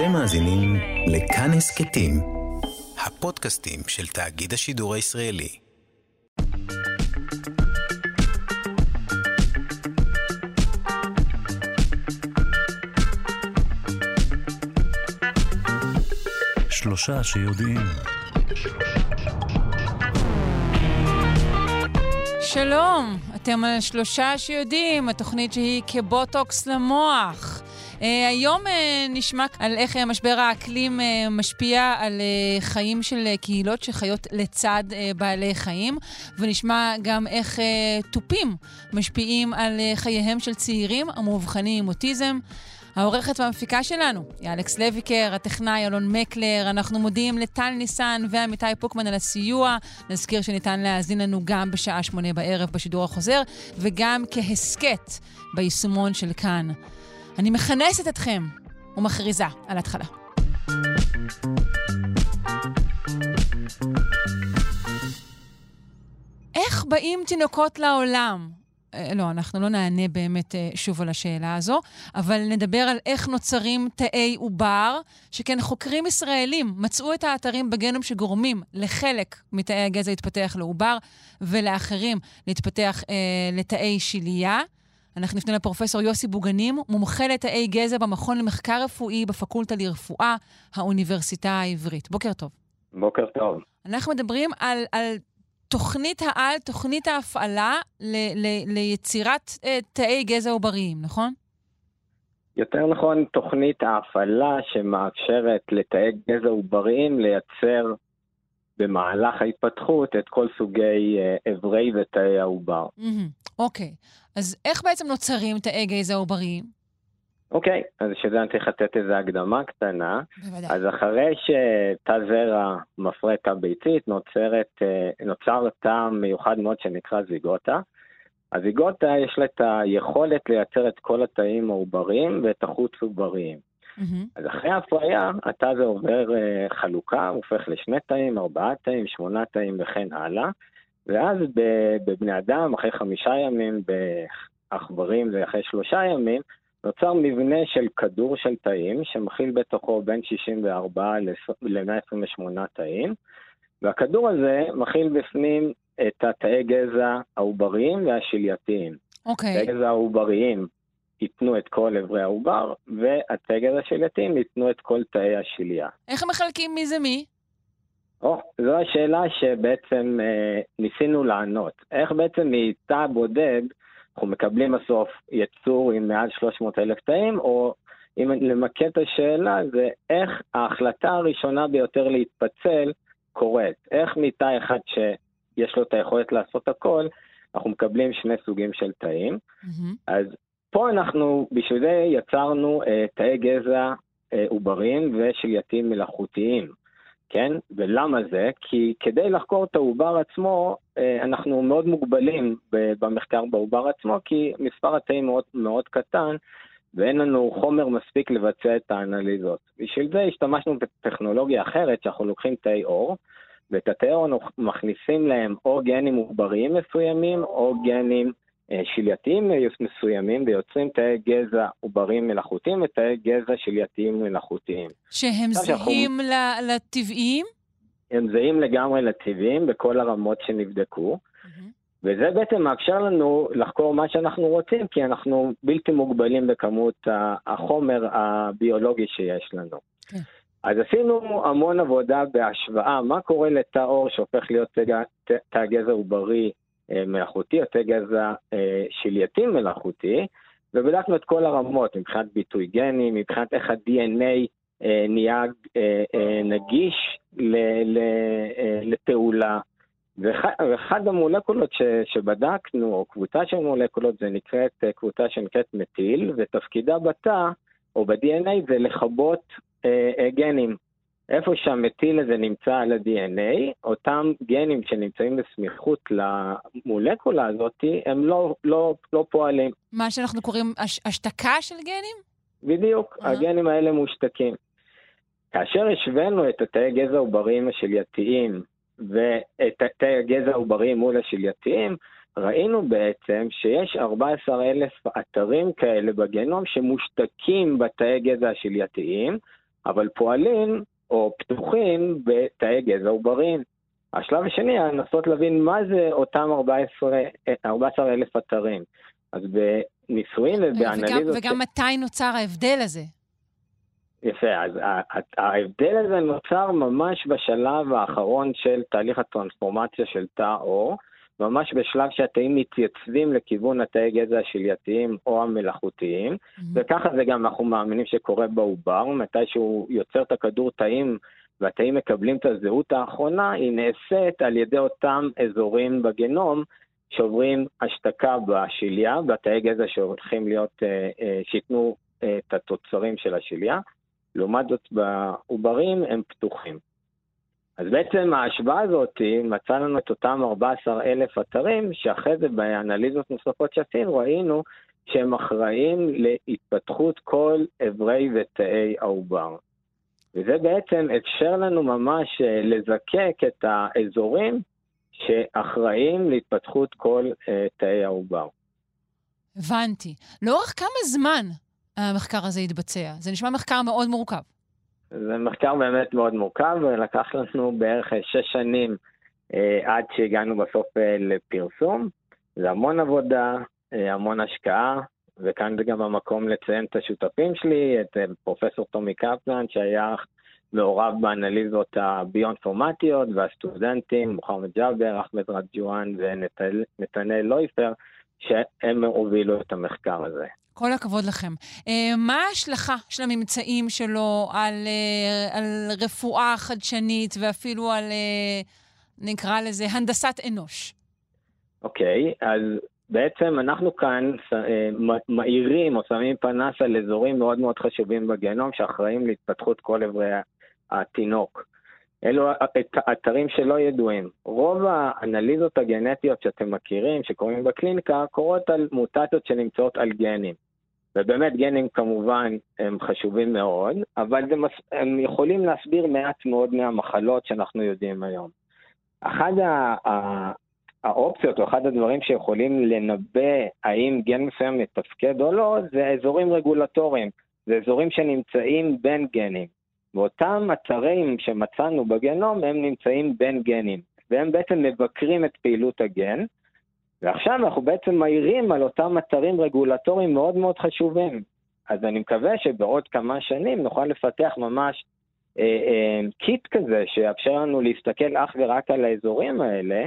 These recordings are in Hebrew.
אתם מאזינים לכאן הסכתים, הפודקאסטים של תאגיד השידור הישראלי. שלושה שיודעים. שלום, אתם על שלושה שיודעים, התוכנית שהיא כבוטוקס למוח. Uh, היום uh, נשמע על איך uh, משבר האקלים משפיע על חיים של קהילות שחיות לצד בעלי חיים, ונשמע גם איך תופים משפיעים על חייהם של צעירים המאובחנים עם אוטיזם. העורכת והמפיקה שלנו היא אלכס לויקר, הטכנאי אלון מקלר, אנחנו מודיעים לטל ניסן ועמיתי פוקמן על הסיוע. נזכיר שניתן להאזין לנו גם בשעה שמונה בערב בשידור החוזר, וגם כהסכת ביישומון של כאן. אני מכנסת אתכם ומכריזה על התחלה. איך באים תינוקות לעולם? אה, לא, אנחנו לא נענה באמת אה, שוב על השאלה הזו, אבל נדבר על איך נוצרים תאי עובר, שכן חוקרים ישראלים מצאו את האתרים בגנום שגורמים לחלק מתאי הגזע להתפתח לעובר, ולאחרים להתפתח אה, לתאי שלייה. אנחנו נפנה לפרופסור יוסי בוגנים, מומחה לתאי גזע במכון למחקר רפואי בפקולטה לרפואה, האוניברסיטה העברית. בוקר טוב. בוקר טוב. אנחנו מדברים על, על תוכנית העל, תוכנית ההפעלה ל, ל, ליצירת uh, תאי גזע עובריים, נכון? יותר נכון, תוכנית ההפעלה שמאפשרת לתאי גזע עובריים לייצר במהלך ההתפתחות את כל סוגי uh, אברי ותאי העובר. אוקיי, okay. אז איך בעצם נוצרים תאי גזע עובריים? אוקיי, אז שזה אני צריך לתת איזו הקדמה קטנה. בוודאי. אז אחרי שתא זרע מפרה תא ביצית, נוצרת, אה, נוצר תא מיוחד מאוד שנקרא זיגוטה. הזיגוטה יש לה את היכולת לייצר את כל התאים העובריים ואת החוץ עובריים. Mm-hmm. אז אחרי ההפריה, התא הזה עובר אה, חלוקה, הופך לשני תאים, ארבעה תאים, שמונה תאים וכן הלאה. ואז בבני אדם, אחרי חמישה ימים, בעכברים זה אחרי שלושה ימים, נוצר מבנה של כדור של תאים, שמכיל בתוכו בין 64 ל-128 תאים, והכדור הזה מכיל בפנים את התאי גזע העובריים והשלייתיים. אוקיי. Okay. תאי גזע העובריים ייתנו את כל אברי העובר, גזע השלייתיים ייתנו את כל תאי השליה. איך מחלקים מי זה מי? או, oh, זו השאלה שבעצם אה, ניסינו לענות. איך בעצם מתא בודד אנחנו מקבלים בסוף יצור עם מעל 300 אלף תאים, או אם למקד את השאלה זה איך ההחלטה הראשונה ביותר להתפצל קורית. איך מתא אחד שיש לו את היכולת לעשות הכל, אנחנו מקבלים שני סוגים של תאים. Mm-hmm. אז פה אנחנו, בשביל זה יצרנו אה, תאי גזע אה, עוברים ושלייתים מלאכותיים. כן? ולמה זה? כי כדי לחקור את העובר עצמו, אה, אנחנו מאוד מוגבלים במחקר בעובר עצמו, כי מספר התאים מאוד, מאוד קטן, ואין לנו חומר מספיק לבצע את האנליזות. בשביל זה השתמשנו בטכנולוגיה אחרת, שאנחנו לוקחים תאי עור, ואת התאי עור מכניסים להם או גנים עובריים מסוימים, או גנים שלייתיים מסוימים ויוצרים תאי גזע עוברים מלאכותיים ותאי גזע שלייתיים מלאכותיים. שהם זהים שאנחנו... לטבעיים? הם זהים לגמרי לטבעיים בכל הרמות שנבדקו. Mm-hmm. וזה בעצם מאפשר לנו לחקור מה שאנחנו רוצים, כי אנחנו בלתי מוגבלים בכמות החומר הביולוגי שיש לנו. Okay. כן. אז עשינו המון עבודה בהשוואה, מה קורה לתא עור שהופך להיות תא גזע עוברי אה, מלאכותי, או תא גזע אה, שלייתי מלאכותי, ובדקנו את כל הרמות, מבחינת ביטוי גני, מבחינת איך ה-DNA אה, נהיה נגיש לפעולה. ואחד המולקולות שבדקנו, או קבוצה של מולקולות, זה נקראת קבוצה שנקראת מטיל, ותפקידה בתא, או ב-DNA, זה לכבות אה, גנים. איפה שהמטיל הזה נמצא על ה-DNA, אותם גנים שנמצאים בסמיכות למולקולה הזאת, הם לא, לא, לא פועלים. מה שאנחנו קוראים הש, השתקה של גנים? בדיוק, uh-huh. הגנים האלה מושתקים. כאשר השווינו את התאי גזע העובריים השלייתיים ואת תאי הגזע העובריים מול השלייתיים, ראינו בעצם שיש 14 אלף אתרים כאלה בגנום שמושתקים בתאי גזע השלייתיים, אבל פועלים או פתוחים בתאי גזע עובריים. השלב השני היה לנסות להבין מה זה אותם 14, 14 אלף אתרים. אז בניסויים ובאנליזות... וגם, וגם מתי נוצר ההבדל הזה? יפה, אז ההבדל הזה נוצר ממש בשלב האחרון של תהליך הטרנספורמציה של תא עור, ממש בשלב שהתאים מתייצבים לכיוון התאי גזע השלייתיים או המלאכותיים, mm-hmm. וככה זה גם אנחנו מאמינים שקורה בעובר, מתי שהוא יוצר את הכדור תאים והתאים מקבלים את הזהות האחרונה, היא נעשית על ידי אותם אזורים בגנום שעוברים השתקה בשליה, בתאי גזע שהולכים להיות, אה, אה, שייתנו אה, את התוצרים של השליה. לעומת זאת בעוברים הם פתוחים. אז בעצם ההשוואה הזאת מצאה לנו את אותם 14 אלף אתרים, שאחרי זה באנליזות נוספות שעשינו ראינו שהם אחראים להתפתחות כל אברי ותאי העובר. וזה בעצם אפשר לנו ממש אה, לזקק את האזורים שאחראים להתפתחות כל uh, תאי העובר. הבנתי. לאורך כמה זמן המחקר הזה יתבצע? זה נשמע מחקר מאוד מורכב. זה מחקר באמת מאוד מורכב, ולקח לנו בערך שש שנים אה, עד שהגענו בסוף אה, לפרסום. זה המון עבודה, אה, המון השקעה, וכאן זה גם המקום לציין את השותפים שלי, את אה, פרופסור טומי קפלן, שהיה מעורב באנליזות הביו-אינפורמטיות, והסטודנטים, מוחמד ג'אבר, אחמד רג'ואן ונתנאל לויפר, שהם הובילו את המחקר הזה. כל הכבוד לכם. Uh, מה ההשלכה של הממצאים שלו על, uh, על רפואה חדשנית ואפילו על, uh, נקרא לזה, הנדסת אנוש? אוקיי, okay, אז בעצם אנחנו כאן מאירים או שמים פנס על אזורים מאוד מאוד חשובים בגיהנום שאחראים להתפתחות כל אברי התינוק. אלו אתרים שלא ידועים. רוב האנליזות הגנטיות שאתם מכירים, שקורים בקליניקה, קורות על מוטציות שנמצאות על גנים. ובאמת גנים כמובן הם חשובים מאוד, אבל מס... הם יכולים להסביר מעט מאוד מהמחלות שאנחנו יודעים היום. אחד ה... האופציות או אחד הדברים שיכולים לנבא האם גן מסוים מתפקד או לא, זה אזורים רגולטוריים. זה אזורים שנמצאים בין גנים. ואותם אתרים שמצאנו בגנום הם נמצאים בין גנים, והם בעצם מבקרים את פעילות הגן, ועכשיו אנחנו בעצם מעירים על אותם אתרים רגולטוריים מאוד מאוד חשובים. אז אני מקווה שבעוד כמה שנים נוכל לפתח ממש אה, אה, קיט כזה שיאפשר לנו להסתכל אך ורק על האזורים האלה,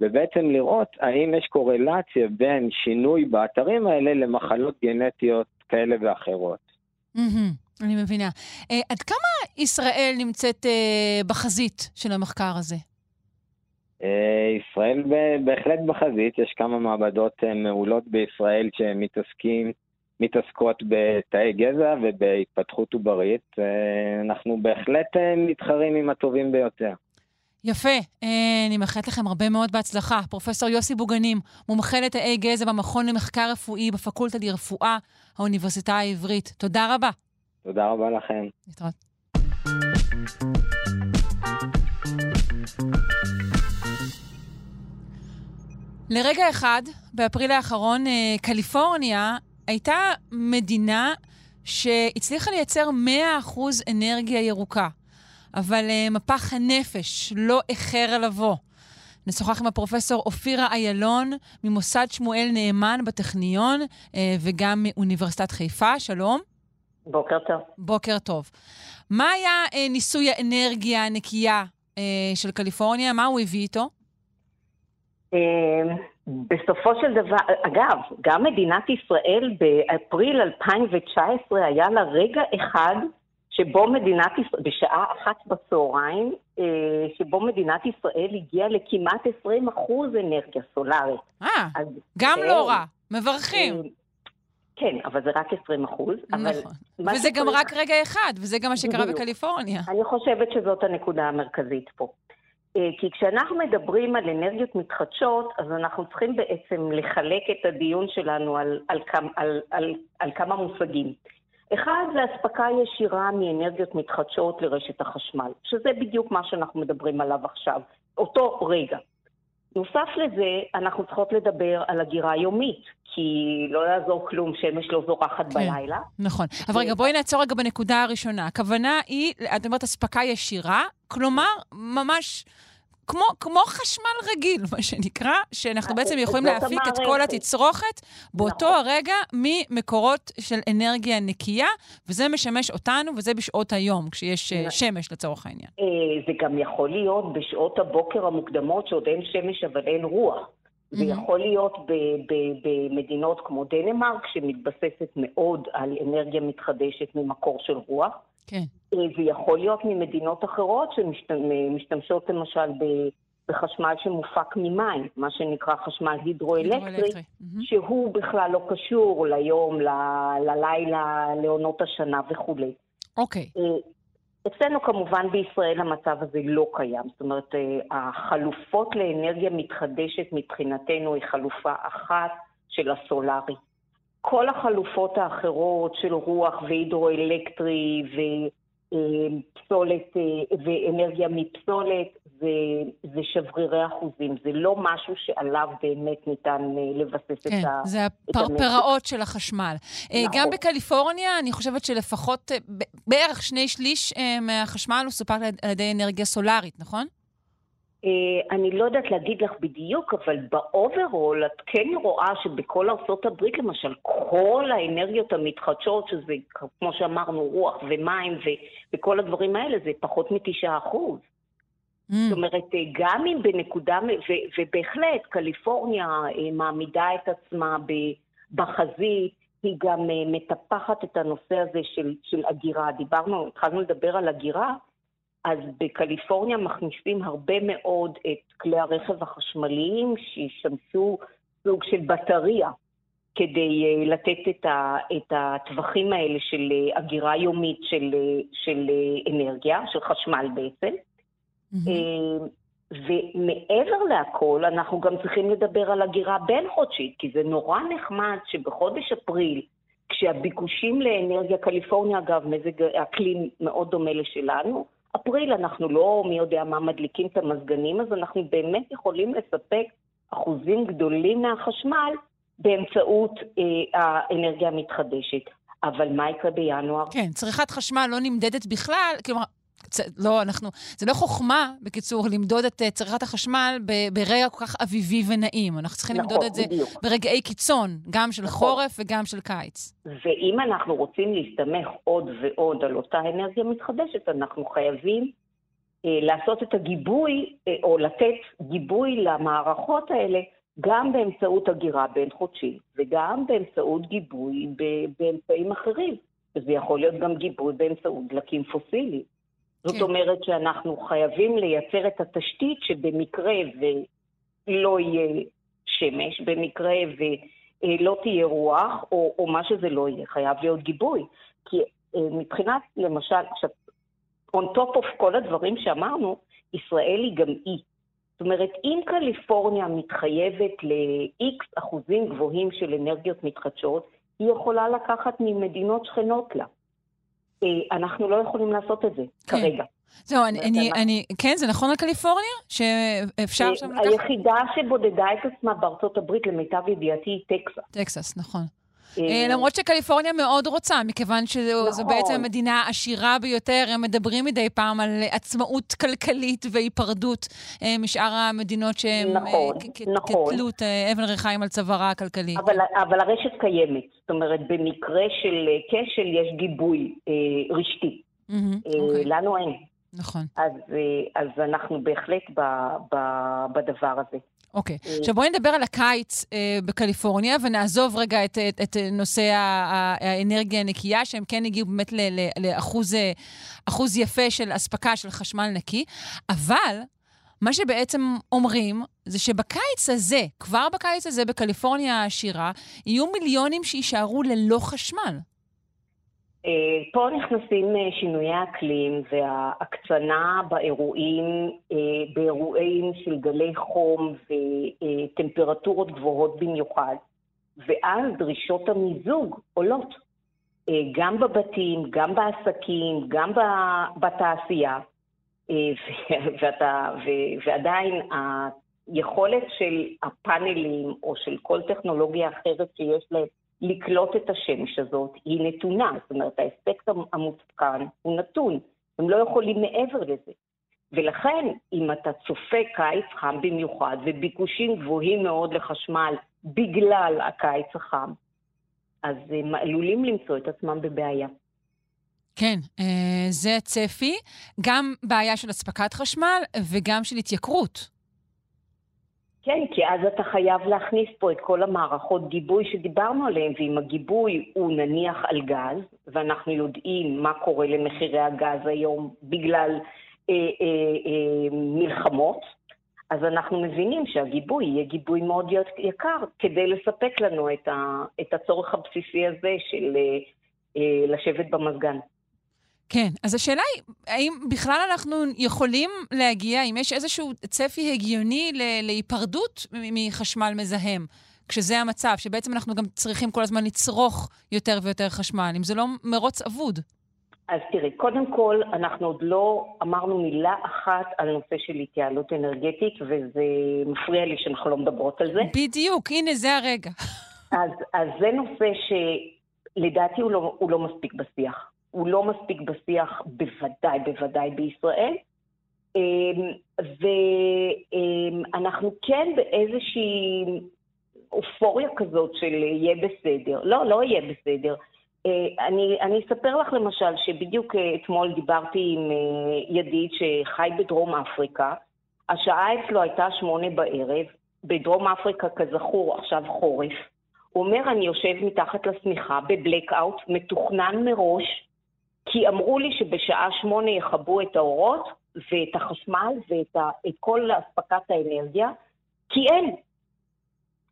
ובעצם לראות האם יש קורלציה בין שינוי באתרים האלה למחלות גנטיות כאלה ואחרות. Mm-hmm, אני מבינה. Uh, עד כמה ישראל נמצאת uh, בחזית של המחקר הזה? אה, ישראל בהחלט בחזית, יש כמה מעבדות אה, מעולות בישראל שמתעסקים, מתעסקות בתאי גזע ובהתפתחות עוברית. אה, אנחנו בהחלט מתחרים עם הטובים ביותר. יפה, אני מאחלת לכם הרבה מאוד בהצלחה. פרופסור יוסי בוגנים, מומחה לתאי גזע במכון למחקר רפואי בפקולטה לרפואה, האוניברסיטה העברית. תודה רבה. תודה רבה לכם. להתראות. לרגע אחד, באפריל האחרון, אה, קליפורניה הייתה מדינה שהצליחה לייצר 100% אנרגיה ירוקה, אבל אה, מפח הנפש לא איחר לבוא. נשוחח עם הפרופסור אופירה איילון ממוסד שמואל נאמן בטכניון אה, וגם מאוניברסיטת חיפה. שלום. בוקר טוב. בוקר טוב. מה היה ניסוי האנרגיה הנקייה של קליפורניה? מה הוא הביא איתו? אמ, בסופו של דבר, אגב, גם מדינת ישראל באפריל 2019 היה לה רגע אחד שבו מדינת ישראל, בשעה אחת בצהריים, אה, שבו מדינת ישראל הגיעה לכמעט 20 אחוז אנרגיה סולארית. אה, גם כן, לא רע, מברכים. אה, כן, אבל זה רק 20 אחוז. נכון. וזה גם רק רגע אחד, וזה גם מה שקרה בקליפורניה. אני חושבת שזאת הנקודה המרכזית פה. אה, כי כשאנחנו מדברים על אנרגיות מתחדשות, אז אנחנו צריכים בעצם לחלק את הדיון שלנו על, על, על, על, על, על כמה מושגים. אחד זה אספקה ישירה מאנרגיות מתחדשות לרשת החשמל, שזה בדיוק מה שאנחנו מדברים עליו עכשיו, אותו רגע. נוסף לזה, אנחנו צריכות לדבר על הגירה יומית, כי לא יעזור כלום, שמש לא זורחת כן, בלילה. נכון. אבל רגע, בואי נעצור רגע בנקודה הראשונה. הכוונה היא, את אומרת אספקה ישירה, כלומר, ממש כמו, כמו חשמל רגיל, מה שנקרא, שאנחנו בעצם יכולים להפיק את כל התצרוכת באותו נכון. הרגע ממקורות של אנרגיה נקייה, וזה משמש אותנו, וזה בשעות היום, כשיש אה, שמש לצורך העניין. אה, זה גם יכול להיות בשעות הבוקר המוקדמות, שעוד אין שמש אבל אין רוח. זה יכול להיות במדינות כמו דנמרק, שמתבססת מאוד על אנרגיה מתחדשת ממקור של רוח. כן. ויכול להיות ממדינות אחרות שמשתמשות למשל בחשמל שמופק ממים, מה שנקרא חשמל הידרואלקטרי, שהוא בכלל לא קשור ליום, ללילה, לעונות השנה וכולי. אוקיי. אה, אצלנו כמובן בישראל המצב הזה לא קיים. זאת אומרת, אה, החלופות לאנרגיה מתחדשת מבחינתנו היא חלופה אחת של הסולארי. כל החלופות האחרות של רוח והידרואלקטרי ופסולת אה, ואנרגיה מפסולת זה, זה שברירי אחוזים, זה לא משהו שעליו באמת ניתן אה, לבסס כן, את ה... כן, זה הפרפראות של החשמל. אה, נכון. גם בקליפורניה, אני חושבת שלפחות בערך שני שליש מהחשמל הוא סופק על ידי אנרגיה סולארית, נכון? אה, אני לא יודעת להגיד לך בדיוק, אבל באוברול את כן רואה שבכל ארצות הברית למשל, כל האנרגיות המתחדשות, שזה כמו שאמרנו, רוח ומים ו- וכל הדברים האלה, זה פחות מתשעה אחוז. Mm. זאת אומרת, אה, גם אם בנקודה, ו- ובהחלט קליפורניה אה, מעמידה את עצמה בחזית, היא גם מטפחת את הנושא הזה של, של הגירה. דיברנו, התחלנו לדבר על הגירה, אז בקליפורניה מכניסים הרבה מאוד את כלי הרכב החשמליים שישמשו סוג של בטריה כדי אה, לתת את, ה, את הטווחים האלה של אה, אגירה יומית של, אה, של אנרגיה, של חשמל בעצם. Mm-hmm. ומעבר להכל, אנחנו גם צריכים לדבר על אגירה בין-חודשית, כי זה נורא נחמד שבחודש אפריל, כשהביקושים לאנרגיה, קליפורניה אגב, מזג אקלים מאוד דומה לשלנו, אפריל אנחנו לא מי יודע מה מדליקים את המזגנים, אז אנחנו באמת יכולים לספק אחוזים גדולים מהחשמל באמצעות אה, האנרגיה המתחדשת. אבל מה יקרה בינואר? כן, צריכת חשמל לא נמדדת בכלל, כלומר, לא, אנחנו, זה לא חוכמה, בקיצור, למדוד את uh, צריכת החשמל ברגע כל כך אביבי ונעים. אנחנו צריכים נכון, למדוד את זה בדיוק. ברגעי קיצון, גם של נכון. חורף וגם של קיץ. ואם אנחנו רוצים להסתמך עוד ועוד על אותה אנרגיה מתחדשת, אנחנו חייבים uh, לעשות את הגיבוי, uh, או לתת גיבוי למערכות האלה, גם באמצעות הגירה בין-חודשית, וגם באמצעות גיבוי באמצעים אחרים. וזה יכול להיות גם גיבוי באמצעות דלקים פוסיליים. זאת כן. אומרת שאנחנו חייבים לייצר את התשתית שבמקרה ולא יהיה שמש, במקרה ולא תהיה רוח, או, או מה שזה לא יהיה, חייב להיות גיבוי. כי אה, מבחינת, למשל, עכשיו, on top of כל הדברים שאמרנו, ישראל היא גם אי. זאת אומרת, אם קליפורניה מתחייבת ל-X אחוזים גבוהים של אנרגיות מתחדשות, היא יכולה לקחת ממדינות שכנות לה. אה, אנחנו לא יכולים לעשות את זה כן. כרגע. זהו, אני, אני, אני, כן, זה נכון לקליפורניה? שאפשר אה, שם לקחת? היחידה שבודדה את עצמה בארצות הברית, למיטב ידיעתי, היא טקסס. טקסס, נכון. אה, למרות שקליפורניה מאוד רוצה, מכיוון שזו נכון. בעצם המדינה העשירה ביותר, הם מדברים מדי פעם על עצמאות כלכלית והיפרדות משאר המדינות שהם נכון, נכון. כתלות אבן ריחיים על צווארה הכלכלי. אבל, אבל הרשת קיימת. זאת אומרת, במקרה של כשל יש גיבוי אה, רשתי. Mm-hmm, אה, okay. לנו אין. נכון. אז, אה, אז אנחנו בהחלט ב, ב, בדבר הזה. אוקיי. Okay. אה, עכשיו בואי נדבר על הקיץ אה, בקליפורניה, ונעזוב רגע את, את, את נושא האנרגיה הנקייה, שהם כן הגיעו באמת לאחוז יפה של אספקה של חשמל נקי, אבל מה שבעצם אומרים זה שבקיץ הזה, כבר בקיץ הזה בקליפורניה העשירה, יהיו מיליונים שיישארו ללא חשמל. אה, פה נכנסים אה, שינויי האקלים וההקצנה באירועים, אה, באירועים של גלי חום וטמפרטורות גבוהות במיוחד, ואז דרישות המיזוג עולות, גם בבתים, גם בעסקים, גם בתעשייה. ועדיין היכולת של הפאנלים או של כל טכנולוגיה אחרת שיש להם לקלוט את השמש הזאת היא נתונה, זאת אומרת האספקט המותקן הוא נתון, הם לא יכולים מעבר לזה. ולכן אם אתה צופה קיץ חם במיוחד וביקושים גבוהים מאוד לחשמל בגלל הקיץ החם, אז הם עלולים למצוא את עצמם בבעיה. כן, אה, זה צפי. גם בעיה של אספקת חשמל וגם של התייקרות. כן, כי אז אתה חייב להכניס פה את כל המערכות גיבוי שדיברנו עליהן, ואם הגיבוי הוא נניח על גז, ואנחנו יודעים מה קורה למחירי הגז היום בגלל אה, אה, אה, מלחמות, אז אנחנו מבינים שהגיבוי יהיה גיבוי מאוד יקר כדי לספק לנו את, ה, את הצורך הבסיסי הזה של אה, אה, לשבת במזגן. כן, אז השאלה היא, האם בכלל אנחנו יכולים להגיע, אם יש איזשהו צפי הגיוני להיפרדות מחשמל מזהם, כשזה המצב, שבעצם אנחנו גם צריכים כל הזמן לצרוך יותר ויותר חשמל, אם זה לא מרוץ אבוד. אז תראי, קודם כל, אנחנו עוד לא אמרנו מילה אחת על נושא של התייעלות אנרגטית, וזה מפריע לי שאנחנו לא מדברות על זה. בדיוק, הנה זה הרגע. אז, אז זה נושא שלדעתי הוא לא, הוא לא מספיק בשיח. הוא לא מספיק בשיח בוודאי, בוודאי בישראל. אמ, ואנחנו כן באיזושהי אופוריה כזאת של יהיה בסדר. לא, לא יהיה בסדר. אה, אני, אני אספר לך למשל שבדיוק אה, אתמול דיברתי עם אה, ידיד שחי בדרום אפריקה, השעה אצלו הייתה שמונה בערב, בדרום אפריקה כזכור עכשיו חורף, הוא אומר אני יושב מתחת לשמיכה בבלקאוט מתוכנן מראש, כי אמרו לי שבשעה שמונה יכבו את האורות ואת החשמל ואת ה, את כל אספקת האנרגיה, כי אין.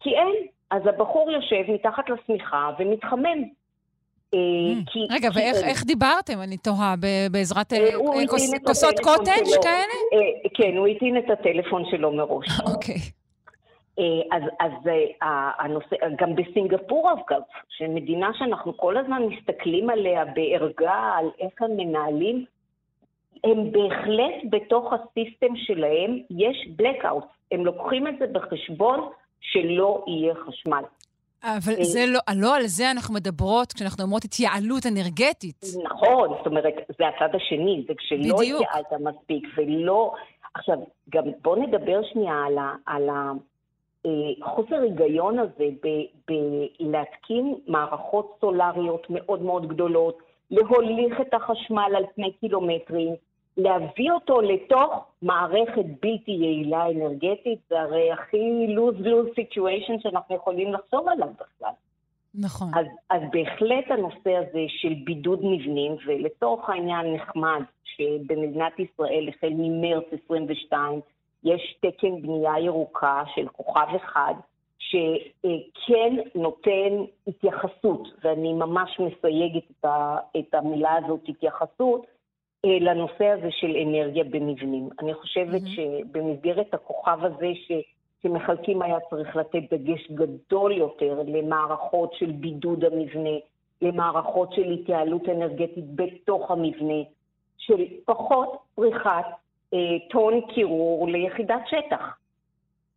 כי אין. אז הבחור יושב מתחת לשמיכה ומתחמם. אה, mm. רגע, ואיך דיברתם? אני תוהה, בעזרת אה, אה, כוסות קוטג' כאלה? כן, הוא הטעין את הטלפון שלו מראש. אוקיי. אז, אז הנושא, גם בסינגפור אגב, שמדינה שאנחנו כל הזמן מסתכלים עליה בערגה, על איך הם מנהלים, הם בהחלט בתוך הסיסטם שלהם, יש blackout. הם לוקחים את זה בחשבון שלא יהיה חשמל. אבל אה, זה לא, לא על זה אנחנו מדברות כשאנחנו אומרות התייעלות אנרגטית. נכון, זאת אומרת, זה הצד השני, זה כשלא התייעלת מספיק ולא... עכשיו, גם בואו נדבר שנייה על, ה, על החוסר היגיון הזה בלהתקין מערכות סולריות מאוד מאוד גדולות, להוליך את החשמל על פני קילומטרים, להביא אותו לתוך מערכת בלתי יעילה אנרגטית, זה הרי הכי lose-lose situation שאנחנו יכולים לחשוב עליו בכלל. נכון. אז, אז בהחלט הנושא הזה של בידוד מבנים, ולצורך העניין נחמד שבמדינת ישראל החל ממרץ 22 יש תקן בנייה ירוקה של כוכב אחד, שכן נותן התייחסות, ואני ממש מסייגת את המילה הזאת, התייחסות, אה, לנושא הזה של אנרגיה במבנים. אני חושבת mm-hmm. שבמסגרת הכוכב הזה ש, שמחלקים היה צריך לתת דגש גדול יותר למערכות של בידוד המבנה, למערכות של התייעלות אנרגטית בתוך המבנה, של פחות צריכת אה, טון קירור ליחידת שטח.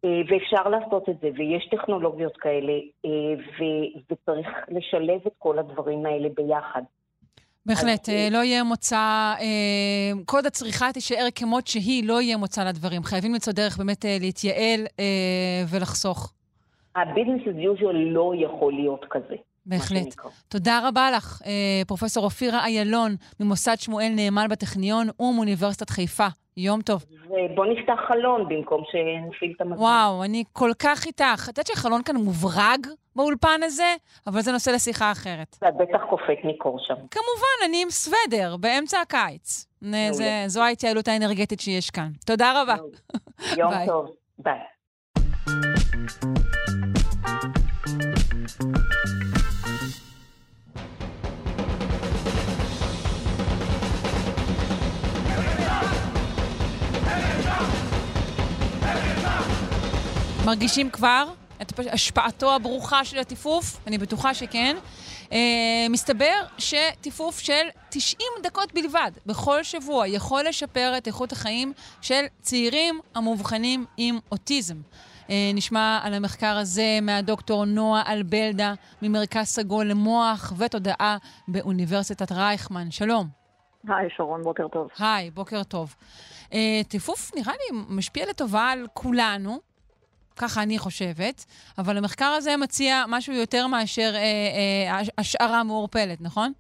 אה, ואפשר לעשות את זה, ויש טכנולוגיות כאלה, אה, וצריך לשלב את כל הדברים האלה ביחד. בהחלט, אה, לא יהיה מוצא, אה, קוד הצריכה תישאר כמות שהיא, לא יהיה מוצא לדברים. חייבים למצוא דרך באמת אה, להתייעל ולחסוך. ה-business as usual לא יכול להיות כזה. בהחלט. תודה רבה לך, פרופ' אופירה איילון, ממוסד שמואל נאמן בטכניון ומאוניברסיטת חיפה. יום טוב. ובוא נפתח חלון במקום שנפעיל את המזגן. וואו, אני כל כך איתך. את יודעת שהחלון כאן מוברג באולפן הזה? אבל זה נושא לשיחה אחרת. את בטח קופאת מקור שם. כמובן, אני עם סוודר, באמצע הקיץ. זה, זו ההתייעלות האנרגטית שיש כאן. תודה רבה. יום טוב. ביי. מרגישים כבר את השפעתו הברוכה של הטיפוף? אני בטוחה שכן. אה, מסתבר שטיפוף של 90 דקות בלבד בכל שבוע יכול לשפר את איכות החיים של צעירים המאובחנים עם אוטיזם. אה, נשמע על המחקר הזה מהדוקטור נועה אלבלדה ממרכז סגול למוח ותודעה באוניברסיטת רייכמן. שלום. היי, שרון, בוקר טוב. היי, בוקר טוב. אה, טיפוף נראה לי משפיע לטובה על כולנו, ככה אני חושבת, אבל המחקר הזה מציע משהו יותר מאשר אה, אה, השערה מעורפלת, נכון?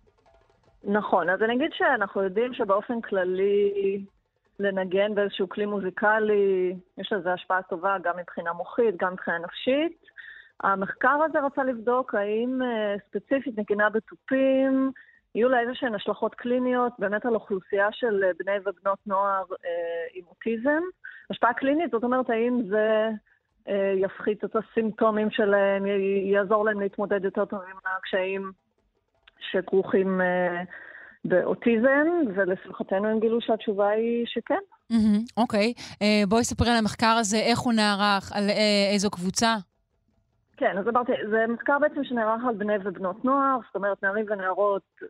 נכון, אז אני אגיד שאנחנו יודעים שבאופן כללי לנגן באיזשהו כלי מוזיקלי, יש לזה השפעה טובה גם מבחינה מוחית, גם מבחינה נפשית. המחקר הזה רצה לבדוק האם אה, ספציפית נגינה בתופים, יהיו לה איזה שהן השלכות קליניות באמת על אוכלוסייה של אה, בני ובנות נוער אה, עם אוטיזם. השפעה קלינית, זאת אומרת, האם זה יפחית את הסימפטומים שלהם, יעזור להם להתמודד יותר טוב עם הקשיים שכרוכים אה, באוטיזם, ולשמחתנו הם גילו שהתשובה היא שכן. אוקיי. Mm-hmm, okay. uh, בואי ספרי על המחקר הזה, איך הוא נערך, על uh, איזו קבוצה. כן, אז אמרתי, זה מחקר בעצם שנערך על בני ובנות נוער, זאת אומרת, נערים ונערות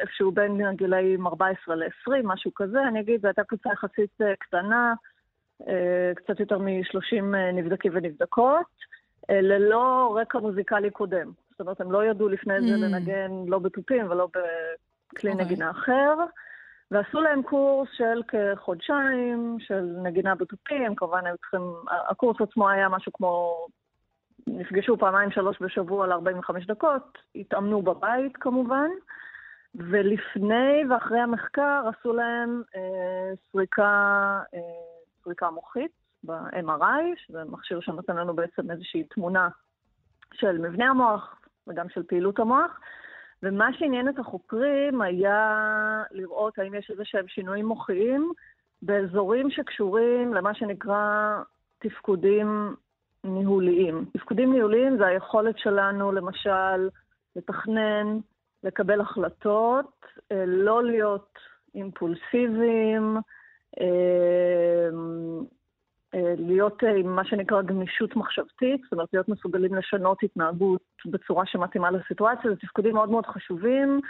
איפשהו בין הגילאים 14 ל-20, משהו כזה. אני אגיד, זו הייתה קבוצה יחסית קטנה, קצת יותר מ-30 נבדקים ונבדקות, ללא רקע מוזיקלי קודם. זאת אומרת, הם לא ידעו לפני זה mm. לנגן לא בתופים ולא בכלי okay. אוקיי. נגינה אחר. ועשו להם קורס של כחודשיים של נגינה בתופים, כמובן הם צריכים, הקורס עצמו היה משהו כמו, נפגשו פעמיים שלוש בשבוע ל-45 דקות, התאמנו בבית כמובן, ולפני ואחרי המחקר עשו להם אה, סריקה, אה, סריקה מוחית ב-MRI, שזה מכשיר שנותן לנו בעצם איזושהי תמונה של מבנה המוח וגם של פעילות המוח. ומה שעניין את החוקרים היה לראות האם יש איזה שהם שינויים מוחיים באזורים שקשורים למה שנקרא תפקודים ניהוליים. תפקודים ניהוליים זה היכולת שלנו, למשל, לתכנן, לקבל החלטות, לא להיות אימפולסיביים, אה, להיות אה, עם מה שנקרא גמישות מחשבתית, זאת אומרת להיות מסוגלים לשנות התנהגות בצורה שמתאימה לסיטואציה, זה תפקודים מאוד מאוד חשובים,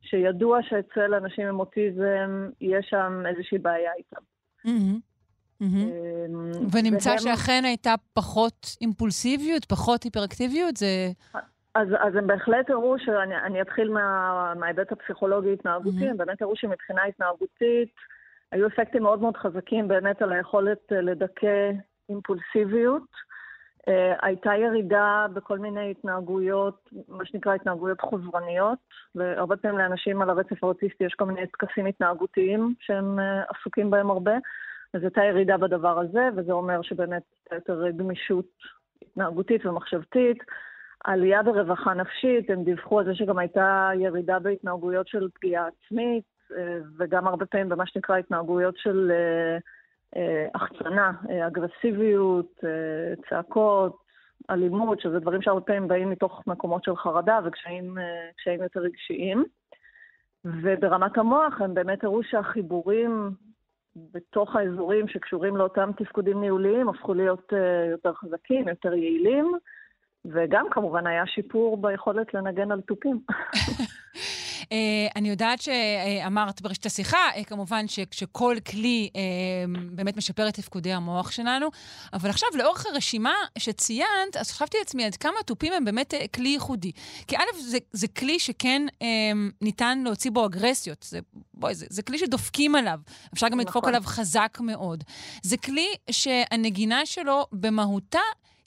שידוע שאצל אנשים עם אוטיזם יש שם איזושהי בעיה איתם. ונמצא שאכן הייתה פחות אימפולסיביות, פחות היפראקטיביות? זה... אז, אז הם בהחלט הראו, שאני אתחיל מה, מההיבט הפסיכולוגי-התנהגותי, הם באמת הראו שמבחינה התנהגותית, היו אפקטים מאוד מאוד חזקים באמת על היכולת אה, לדכא אימפולסיביות. Uh, הייתה ירידה בכל מיני התנהגויות, מה שנקרא התנהגויות חוזרניות, והרבה פעמים לאנשים על הרצף האוטיסטי יש כל מיני טקסים התנהגותיים שהם uh, עסוקים בהם הרבה, אז הייתה ירידה בדבר הזה, וזה אומר שבאמת הייתה יותר גמישות התנהגותית ומחשבתית. עלייה ברווחה נפשית, הם דיווחו על זה שגם הייתה ירידה בהתנהגויות של פגיעה עצמית, אה, וגם הרבה פעמים במה שנקרא התנהגויות של אה, אה, החצנה, אגרסיביות, צעקות, אלימות, שזה דברים שהרבה פעמים באים מתוך מקומות של חרדה וקשיים יותר רגשיים. וברמת המוח הם באמת הראו שהחיבורים בתוך האזורים שקשורים לאותם תפקודים ניהוליים הפכו להיות יותר חזקים, יותר יעילים, וגם כמובן היה שיפור ביכולת לנגן על תופים. אה, אני יודעת שאמרת ברשת השיחה, אה, כמובן שכל כלי אה, באמת משפר את תפקודי המוח שלנו, אבל עכשיו, לאורך הרשימה שציינת, אז חשבתי לעצמי עד כמה תופים הם באמת כלי ייחודי. כי א', זה, זה כלי שכן ניתן להוציא בו אגרסיות. זה, בואי, זה, זה כלי שדופקים עליו, אפשר גם נכון. לדפוק עליו חזק מאוד. זה כלי שהנגינה שלו במהותה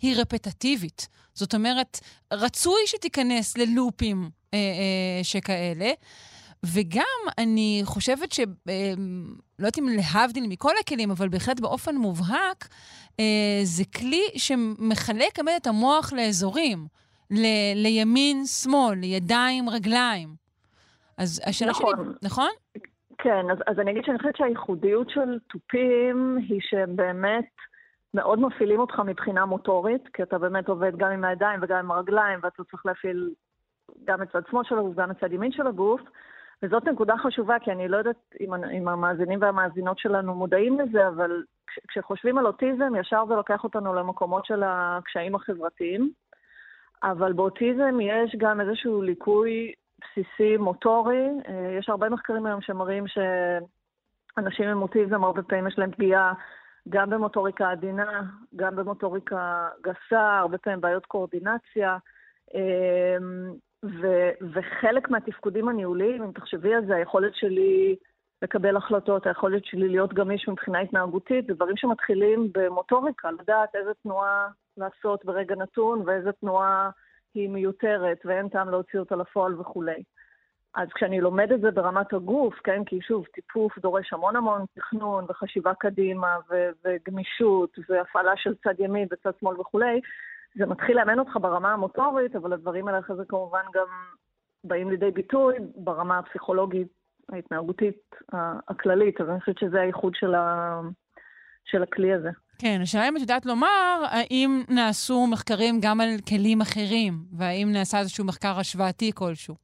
היא רפטטיבית. זאת אומרת, רצוי שתיכנס ללופים אה, אה, שכאלה. וגם אני חושבת ש... אה, לא יודעת אם להבדיל מכל הכלים, אבל בהחלט באופן מובהק, אה, זה כלי שמחלק באמת את המוח לאזורים, ל- לימין, שמאל, לידיים, רגליים. אז השאלה נכון. שלי, נכון? כן, אז, אז אני אגיד שאני חושבת שהייחודיות של תופים היא שהם באמת מאוד מפעילים אותך מבחינה מוטורית, כי אתה באמת עובד גם עם הידיים וגם עם הרגליים, ואתה צריך להפעיל גם את צד שמאל של הגוף, גם את צד ימין של הגוף. וזאת נקודה חשובה, כי אני לא יודעת אם, אם המאזינים והמאזינות שלנו מודעים לזה, אבל כש, כשחושבים על אוטיזם, ישר זה לוקח אותנו למקומות של הקשיים החברתיים. אבל באוטיזם יש גם איזשהו ליקוי בסיסי מוטורי. יש הרבה מחקרים היום שמראים שאנשים עם אוטיזם הרבה פעמים יש להם פגיעה גם במוטוריקה עדינה, גם במוטוריקה גסה, הרבה פעמים בעיות קואורדינציה. ו- וחלק מהתפקודים הניהוליים, אם תחשבי על זה, היכולת שלי לקבל החלטות, היכולת שלי להיות גמיש מבחינה התנהגותית, זה דברים שמתחילים במוטוריקה, לדעת איזה תנועה לעשות ברגע נתון ואיזה תנועה היא מיותרת ואין טעם להוציא אותה לפועל וכולי. אז כשאני לומד את זה ברמת הגוף, כן, כי שוב, טיפוף דורש המון המון תכנון וחשיבה קדימה ו- וגמישות והפעלה של צד ימין וצד שמאל וכולי, זה מתחיל לאמן אותך ברמה המוטורית, אבל הדברים האלה אחרי זה כמובן גם באים לידי ביטוי ברמה הפסיכולוגית, ההתנהגותית הכללית, אז אני חושבת שזה הייחוד של, ה... של הכלי הזה. כן, השאלה אם את יודעת לומר, האם נעשו מחקרים גם על כלים אחרים, והאם נעשה איזשהו מחקר השוואתי כלשהו?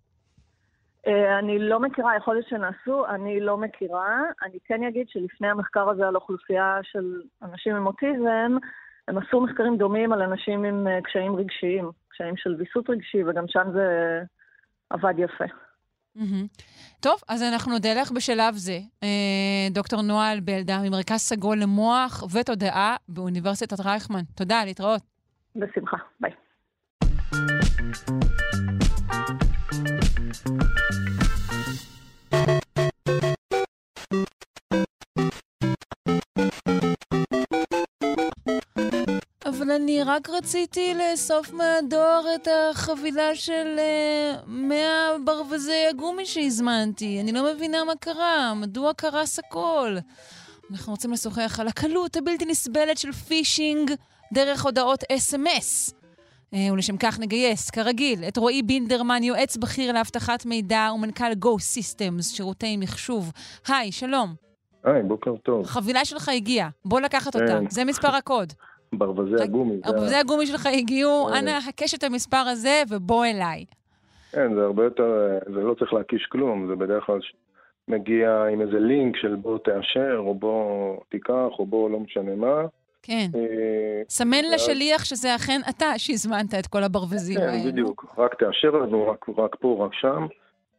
אה, אני לא מכירה, יכול להיות שנעשו, אני לא מכירה. אני כן אגיד שלפני המחקר הזה על אוכלוסייה של אנשים עם אוטיזם, הם עשו מחקרים דומים על אנשים עם אה, קשיים רגשיים, קשיים של ויסות רגשי, וגם שם זה עבד יפה. טוב, אז אנחנו נודה לך בשלב זה. אה, דוקטור נועה אלבלדה, ממרכז סגול למוח ותודעה באוניברסיטת רייכמן. תודה, להתראות. בשמחה, ביי. אני רק רציתי לאסוף מהדואר את החבילה של uh, 100 ברווזי הגומי שהזמנתי. אני לא מבינה מה קרה, מדוע קרס הכל. אנחנו רוצים לשוחח על הקלות הבלתי נסבלת של פישינג דרך הודעות אס.אם.אס. Uh, ולשם כך נגייס, כרגיל, את רועי בינדרמן, יועץ בכיר לאבטחת מידע ומנכ"ל Go Systems, שירותי מחשוב. היי, שלום. היי, בוקר טוב. החבילה שלך הגיעה, בוא לקחת אותה, כן. זה מספר הקוד. ברווזי הגומי. ברווזי הגומי שלך הגיעו, אנא הקש את המספר הזה ובוא אליי. כן, זה הרבה יותר, זה לא צריך להקיש כלום, זה בדרך כלל מגיע עם איזה לינק של בוא תאשר, או בוא תיקח, או בוא לא משנה מה. כן. אה, סמן לשליח שזה אכן אתה שהזמנת את כל הברווזים האלה. כן, בדיוק. רק תאשר לנו, רק פה, רק שם.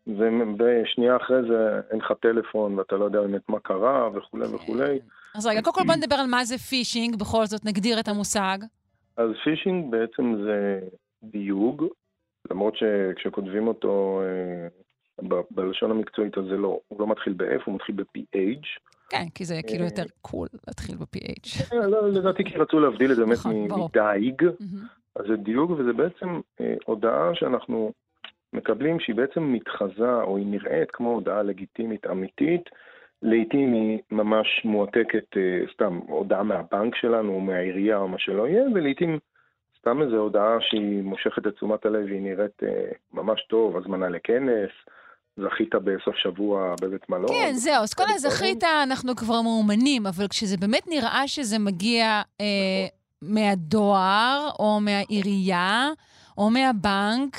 ובשנייה אחרי זה אין לך טלפון ואתה לא יודע באמת מה קרה וכולי וכולי. אז רגע, קודם כל בוא נדבר על מה זה פישינג, בכל זאת נגדיר את המושג. אז פישינג בעצם זה דיוג, למרות שכשכותבים אותו אה, בלשון המקצועית הזה לא, הוא לא מתחיל ב-F, הוא מתחיל ב-PH. כן, כי זה כאילו יותר קול להתחיל ב-PH. אה, לא, לדעתי כי רצו להבדיל את זה באמת נכון, מדייג. אז זה דיוג, וזה בעצם אה, הודעה שאנחנו מקבלים שהיא בעצם מתחזה, או היא נראית כמו הודעה לגיטימית אמיתית, לעתים היא ממש מועתקת, אה, סתם, הודעה מהבנק שלנו, או מהעירייה, או מה שלא יהיה, ולעתים סתם איזו הודעה שהיא מושכת את תשומת הלב, והיא נראית אה, ממש טוב, הזמנה לכנס, זכית בסוף שבוע בבית מלון. כן, זהו, אז כל הזכית אנחנו כבר מאומנים, אבל כשזה באמת נראה שזה מגיע אה, נכון. מהדואר, או מהעירייה, או מהבנק,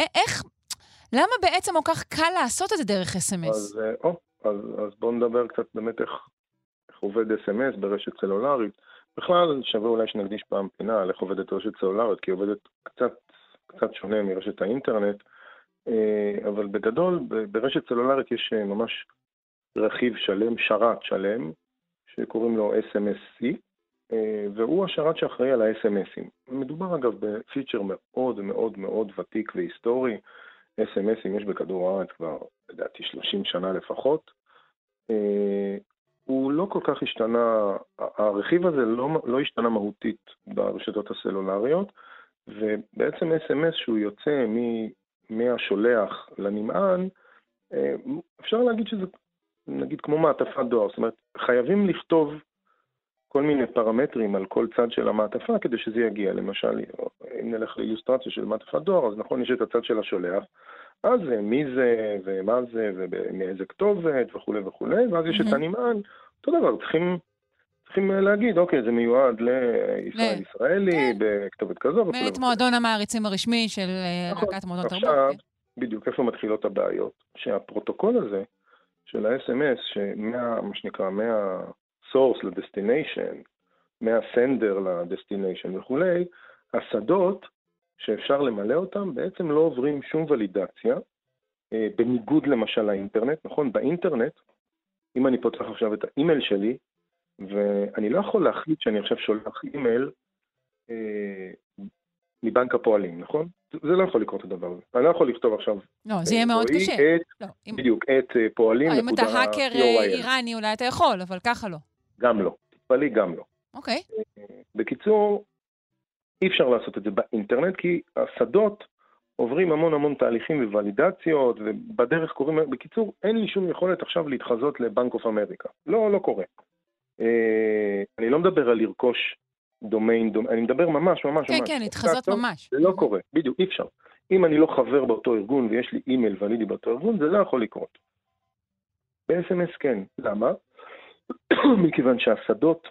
איך, למה בעצם כל כך קל לעשות את זה דרך אס.אם.אס? אז, אה, או, אז, אז בואו נדבר קצת באמת איך, איך עובד אס.אם.אס ברשת סלולרית. בכלל, שווה אולי שנקדיש פעם פינה על איך עובדת רשת סלולרית, כי היא עובדת קצת, קצת שונה מרשת האינטרנט, אה, אבל בגדול, ברשת סלולרית יש אה, ממש רכיב שלם, שרת שלם, שקוראים לו SMSC, והוא השרת שאחראי על ה-SMSים. מדובר אגב בפיצ'ר מאוד מאוד מאוד ותיק והיסטורי. SMSים יש בכדור הארץ כבר, לדעתי, 30 שנה לפחות. אה, הוא לא כל כך השתנה, הרכיב הזה לא, לא השתנה מהותית ברשתות הסלולריות, ובעצם SMS שהוא יוצא מהשולח לנמען, אה, אפשר להגיד שזה נגיד כמו מעטפת דואר, זאת אומרת, חייבים לכתוב כל מיני פרמטרים על כל צד של המעטפה כדי שזה יגיע. למשל, אם נלך לאילוסטרציה של מעטפת דואר, אז נכון, יש את הצד של השולח, אז מי זה, ומה זה, ומאיזה כתובת, וכולי וכולי, ואז יש את הנמען, אותו דבר, צריכים... צריכים להגיד, אוקיי, זה מיועד לישראל ישראלי, כן. בכתובת כזו וכולי. ואת מועדון המעריצים הרשמי של אה, נכון. להקת מועדון תרבות. עכשיו, כן. בדיוק, איפה מתחילות הבעיות? שהפרוטוקול הזה של ה-SMS, שמה, מה שנקרא, מה... source ל-destination, מה-sender ל-destination וכולי, השדות שאפשר למלא אותם בעצם לא עוברים שום ולידציה, אה, בניגוד למשל לאינטרנט, נכון? באינטרנט, אם אני פותח עכשיו את האימייל שלי, ואני לא יכול להחליט שאני עכשיו שולח אימייל אה, מבנק הפועלים, נכון? זה לא יכול לקרות הדבר הזה. אני לא יכול לכתוב עכשיו... לא, זה יהיה מאוד קשה. את, לא, אם... בדיוק, את פועלים. לא, אם אתה האקר איראני אולי אתה יכול, אבל ככה לא. גם לא. תתפלאי, גם לא. אוקיי. בקיצור, אי אפשר לעשות את זה באינטרנט, כי השדות עוברים המון המון תהליכים ולידציות, ובדרך קוראים... בקיצור, אין לי שום יכולת עכשיו להתחזות ל-Bank of America. לא, לא קורה. אה, אני לא מדבר על לרכוש דומיין, דומ... אני מדבר ממש, ממש, כן, ממש. כן, כן, להתחזות ממש. זה לא קורה, בדיוק, אי אפשר. אם אני לא חבר באותו ארגון ויש לי אימייל valid באותו ארגון, זה לא יכול לקרות. ב-SMS כן. למה? מכיוון שהשדות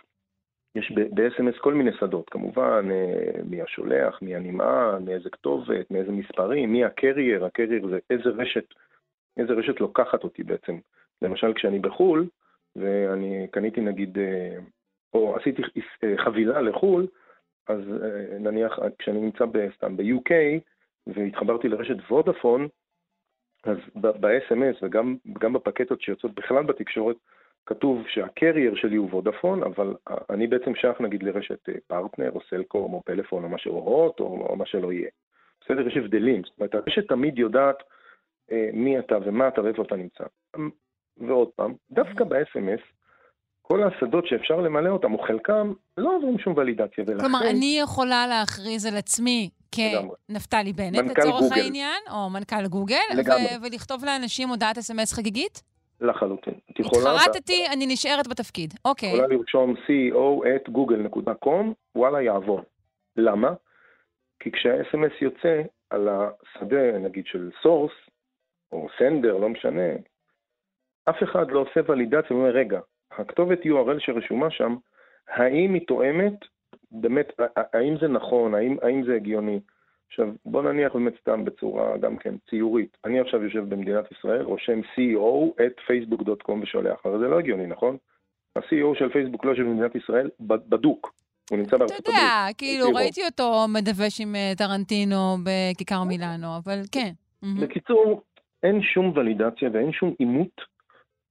יש ב-SMS כל מיני שדות, כמובן, אה, מי השולח, מי הנמען, מאיזה כתובת, מאיזה מספרים, מי הקרייר, הקרייר זה איזה רשת, איזה רשת לוקחת אותי בעצם. למשל, כשאני בחו"ל, ואני קניתי נגיד, אה, או עשיתי אה, חבילה לחו"ל, אז נניח כשאני נמצא סתם ב-UK והתחברתי לרשת וודאפון, אז ב-SMS וגם בפקטות שיוצאות בכלל בתקשורת, כתוב שה-carrier שלי הוא Vodafone, אבל אני בעצם שייך נגיד לרשת אה, פרטנר או סלקום או פלאפון או מה שזה לא יהיה או, או מה שלא יהיה. בסדר? יש הבדלים. זאת אומרת, הרשת תמיד יודעת אה, מי אתה ומה אתה ואיפה אתה נמצא. ועוד פעם, דווקא ב-SMS, כל השדות שאפשר למלא אותם, או חלקם, לא עוברים שום ולידציה. ולכן... כלומר, אני יכולה להכריז על עצמי כנפתלי בנט, לצורך גוגל. העניין, או מנכ"ל גוגל, ו- ולכתוב לאנשים הודעת SMS חגיגית? לחלוטין. התחרטתי, אני נשארת בתפקיד. אוקיי. יכולה לרשום CEO את google.com, וואלה, יעבור. למה? כי כשה-SMS יוצא על השדה, נגיד, של source, או sender, לא משנה, אף אחד לא עושה ולידציה ואומר, רגע, הכתובת URL שרשומה שם, האם היא תואמת, באמת, האם זה נכון, האם, האם זה הגיוני? עכשיו, בוא נניח באמת סתם בצורה גם כן ציורית. אני עכשיו יושב במדינת ישראל, רושם CEO את facebook.com ושולח, הרי זה לא הגיוני, נכון? ה-CEO של פייסבוק לא יושב במדינת ישראל, בדוק. הוא נמצא בארצות הברית. אתה יודע, כאילו, ראיתי אותו מדווש עם אה, טרנטינו בכיכר מילאנו, אבל כן. בקיצור, אין שום ולידציה ואין שום עימות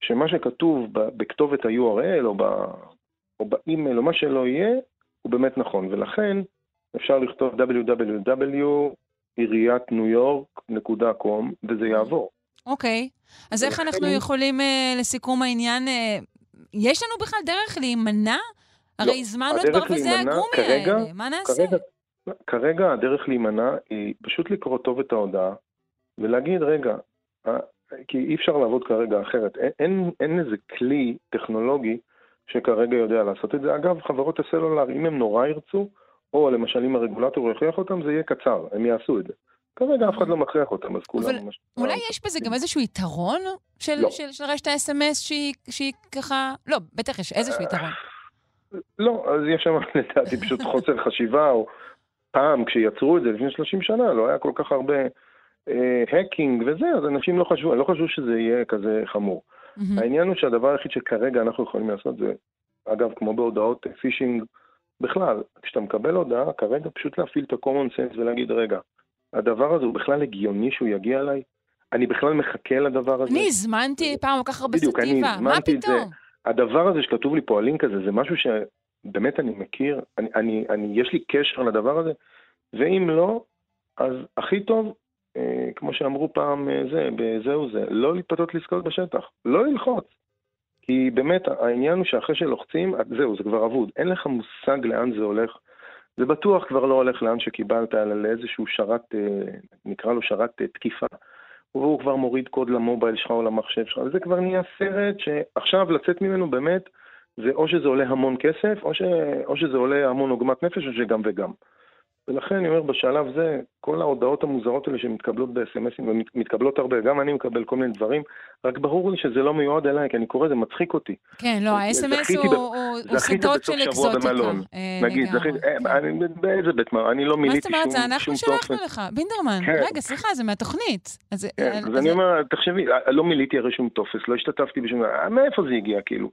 שמה שכתוב בכתובת ה-URL או באימייל או מה שלא יהיה, הוא באמת נכון. ולכן, אפשר לכתוב www.עיריית.ניו-יורק.com וזה יעבור. אוקיי, אז איך אנחנו יכולים, uh, לסיכום העניין, uh, יש לנו בכלל דרך להימנע? הרי לא, הזמנו את ברווזי הגומי האלה, מה נעשה? כרגע, כרגע הדרך להימנע היא פשוט לקרוא טוב את ההודעה ולהגיד, רגע, אה, כי אי אפשר לעבוד כרגע אחרת. אין, אין, אין איזה כלי טכנולוגי שכרגע יודע לעשות את זה. אגב, חברות הסלולר, אם הם נורא ירצו, או למשל אם הרגולטור יכריח אותם, זה יהיה קצר, הם יעשו את זה. כרגע אף אחד לא מכריח אותם, אז כולם... אבל ממש... אולי יש בזה גם איזשהו יתרון של, לא. של, של רשת ה-SMS שהיא, שהיא ככה... לא, בטח יש איזשהו יתרון. לא, אז יש שם לדעתי פשוט חוסר חשיבה, או פעם כשיצרו את זה לפני 30 שנה, לא היה כל כך הרבה אה, האקינג וזה, אז אנשים לא חשבו, לא חשבו שזה יהיה כזה חמור. העניין הוא שהדבר היחיד שכרגע אנחנו יכולים לעשות זה, אגב, כמו בהודעות פישינג, בכלל, כשאתה מקבל הודעה, כרגע פשוט להפעיל את ה-common sense ולהגיד, רגע, הדבר הזה הוא בכלל הגיוני שהוא יגיע אליי? אני בכלל מחכה לדבר הזה? אני הזמנתי פעם כל כך הרבה סטיבה, מה פתאום? זה. הדבר הזה שכתוב לי פה הלינק הזה, זה משהו שבאמת אני מכיר, אני, אני, אני, יש לי קשר לדבר הזה, ואם לא, אז הכי טוב, אה, כמו שאמרו פעם, אה, זה, בזהו זה, לא להתפתות לזכות בשטח, לא ללחוץ. כי באמת העניין הוא שאחרי שלוחצים, זהו, זה כבר אבוד. אין לך מושג לאן זה הולך. זה בטוח כבר לא הולך לאן שקיבלת, אלא לאיזשהו שרת, אה, נקרא לו שרת אה, תקיפה. והוא כבר מוריד קוד למובייל שלך או למחשב שלך, וזה כבר נהיה סרט שעכשיו לצאת ממנו באמת, זה או שזה עולה המון כסף, או, ש... או שזה עולה המון עוגמת נפש, או שגם וגם. ולכן אני אומר, בשלב זה, כל ההודעות המוזרות האלה שמתקבלות ב-SMSים, ומתקבלות הרבה, גם אני מקבל כל מיני דברים, רק ברור לי שזה לא מיועד אליי, כי אני קורא, זה מצחיק אותי. כן, לא, ה-SMS הוא שדות של אקזוטיקה. אה, נגיד, אה, באיזה בית מלון, אני לא מילאתי שום טופס. מה זאת אומרת, זה אנחנו שלחנו לך, בינדרמן, כן. רגע, סליחה, זה מהתוכנית. אז כן, אני אומר, תחשבי, לא מילאתי הרי שום טופס, לא השתתפתי בשום... מאיפה זה הגיע, כאילו?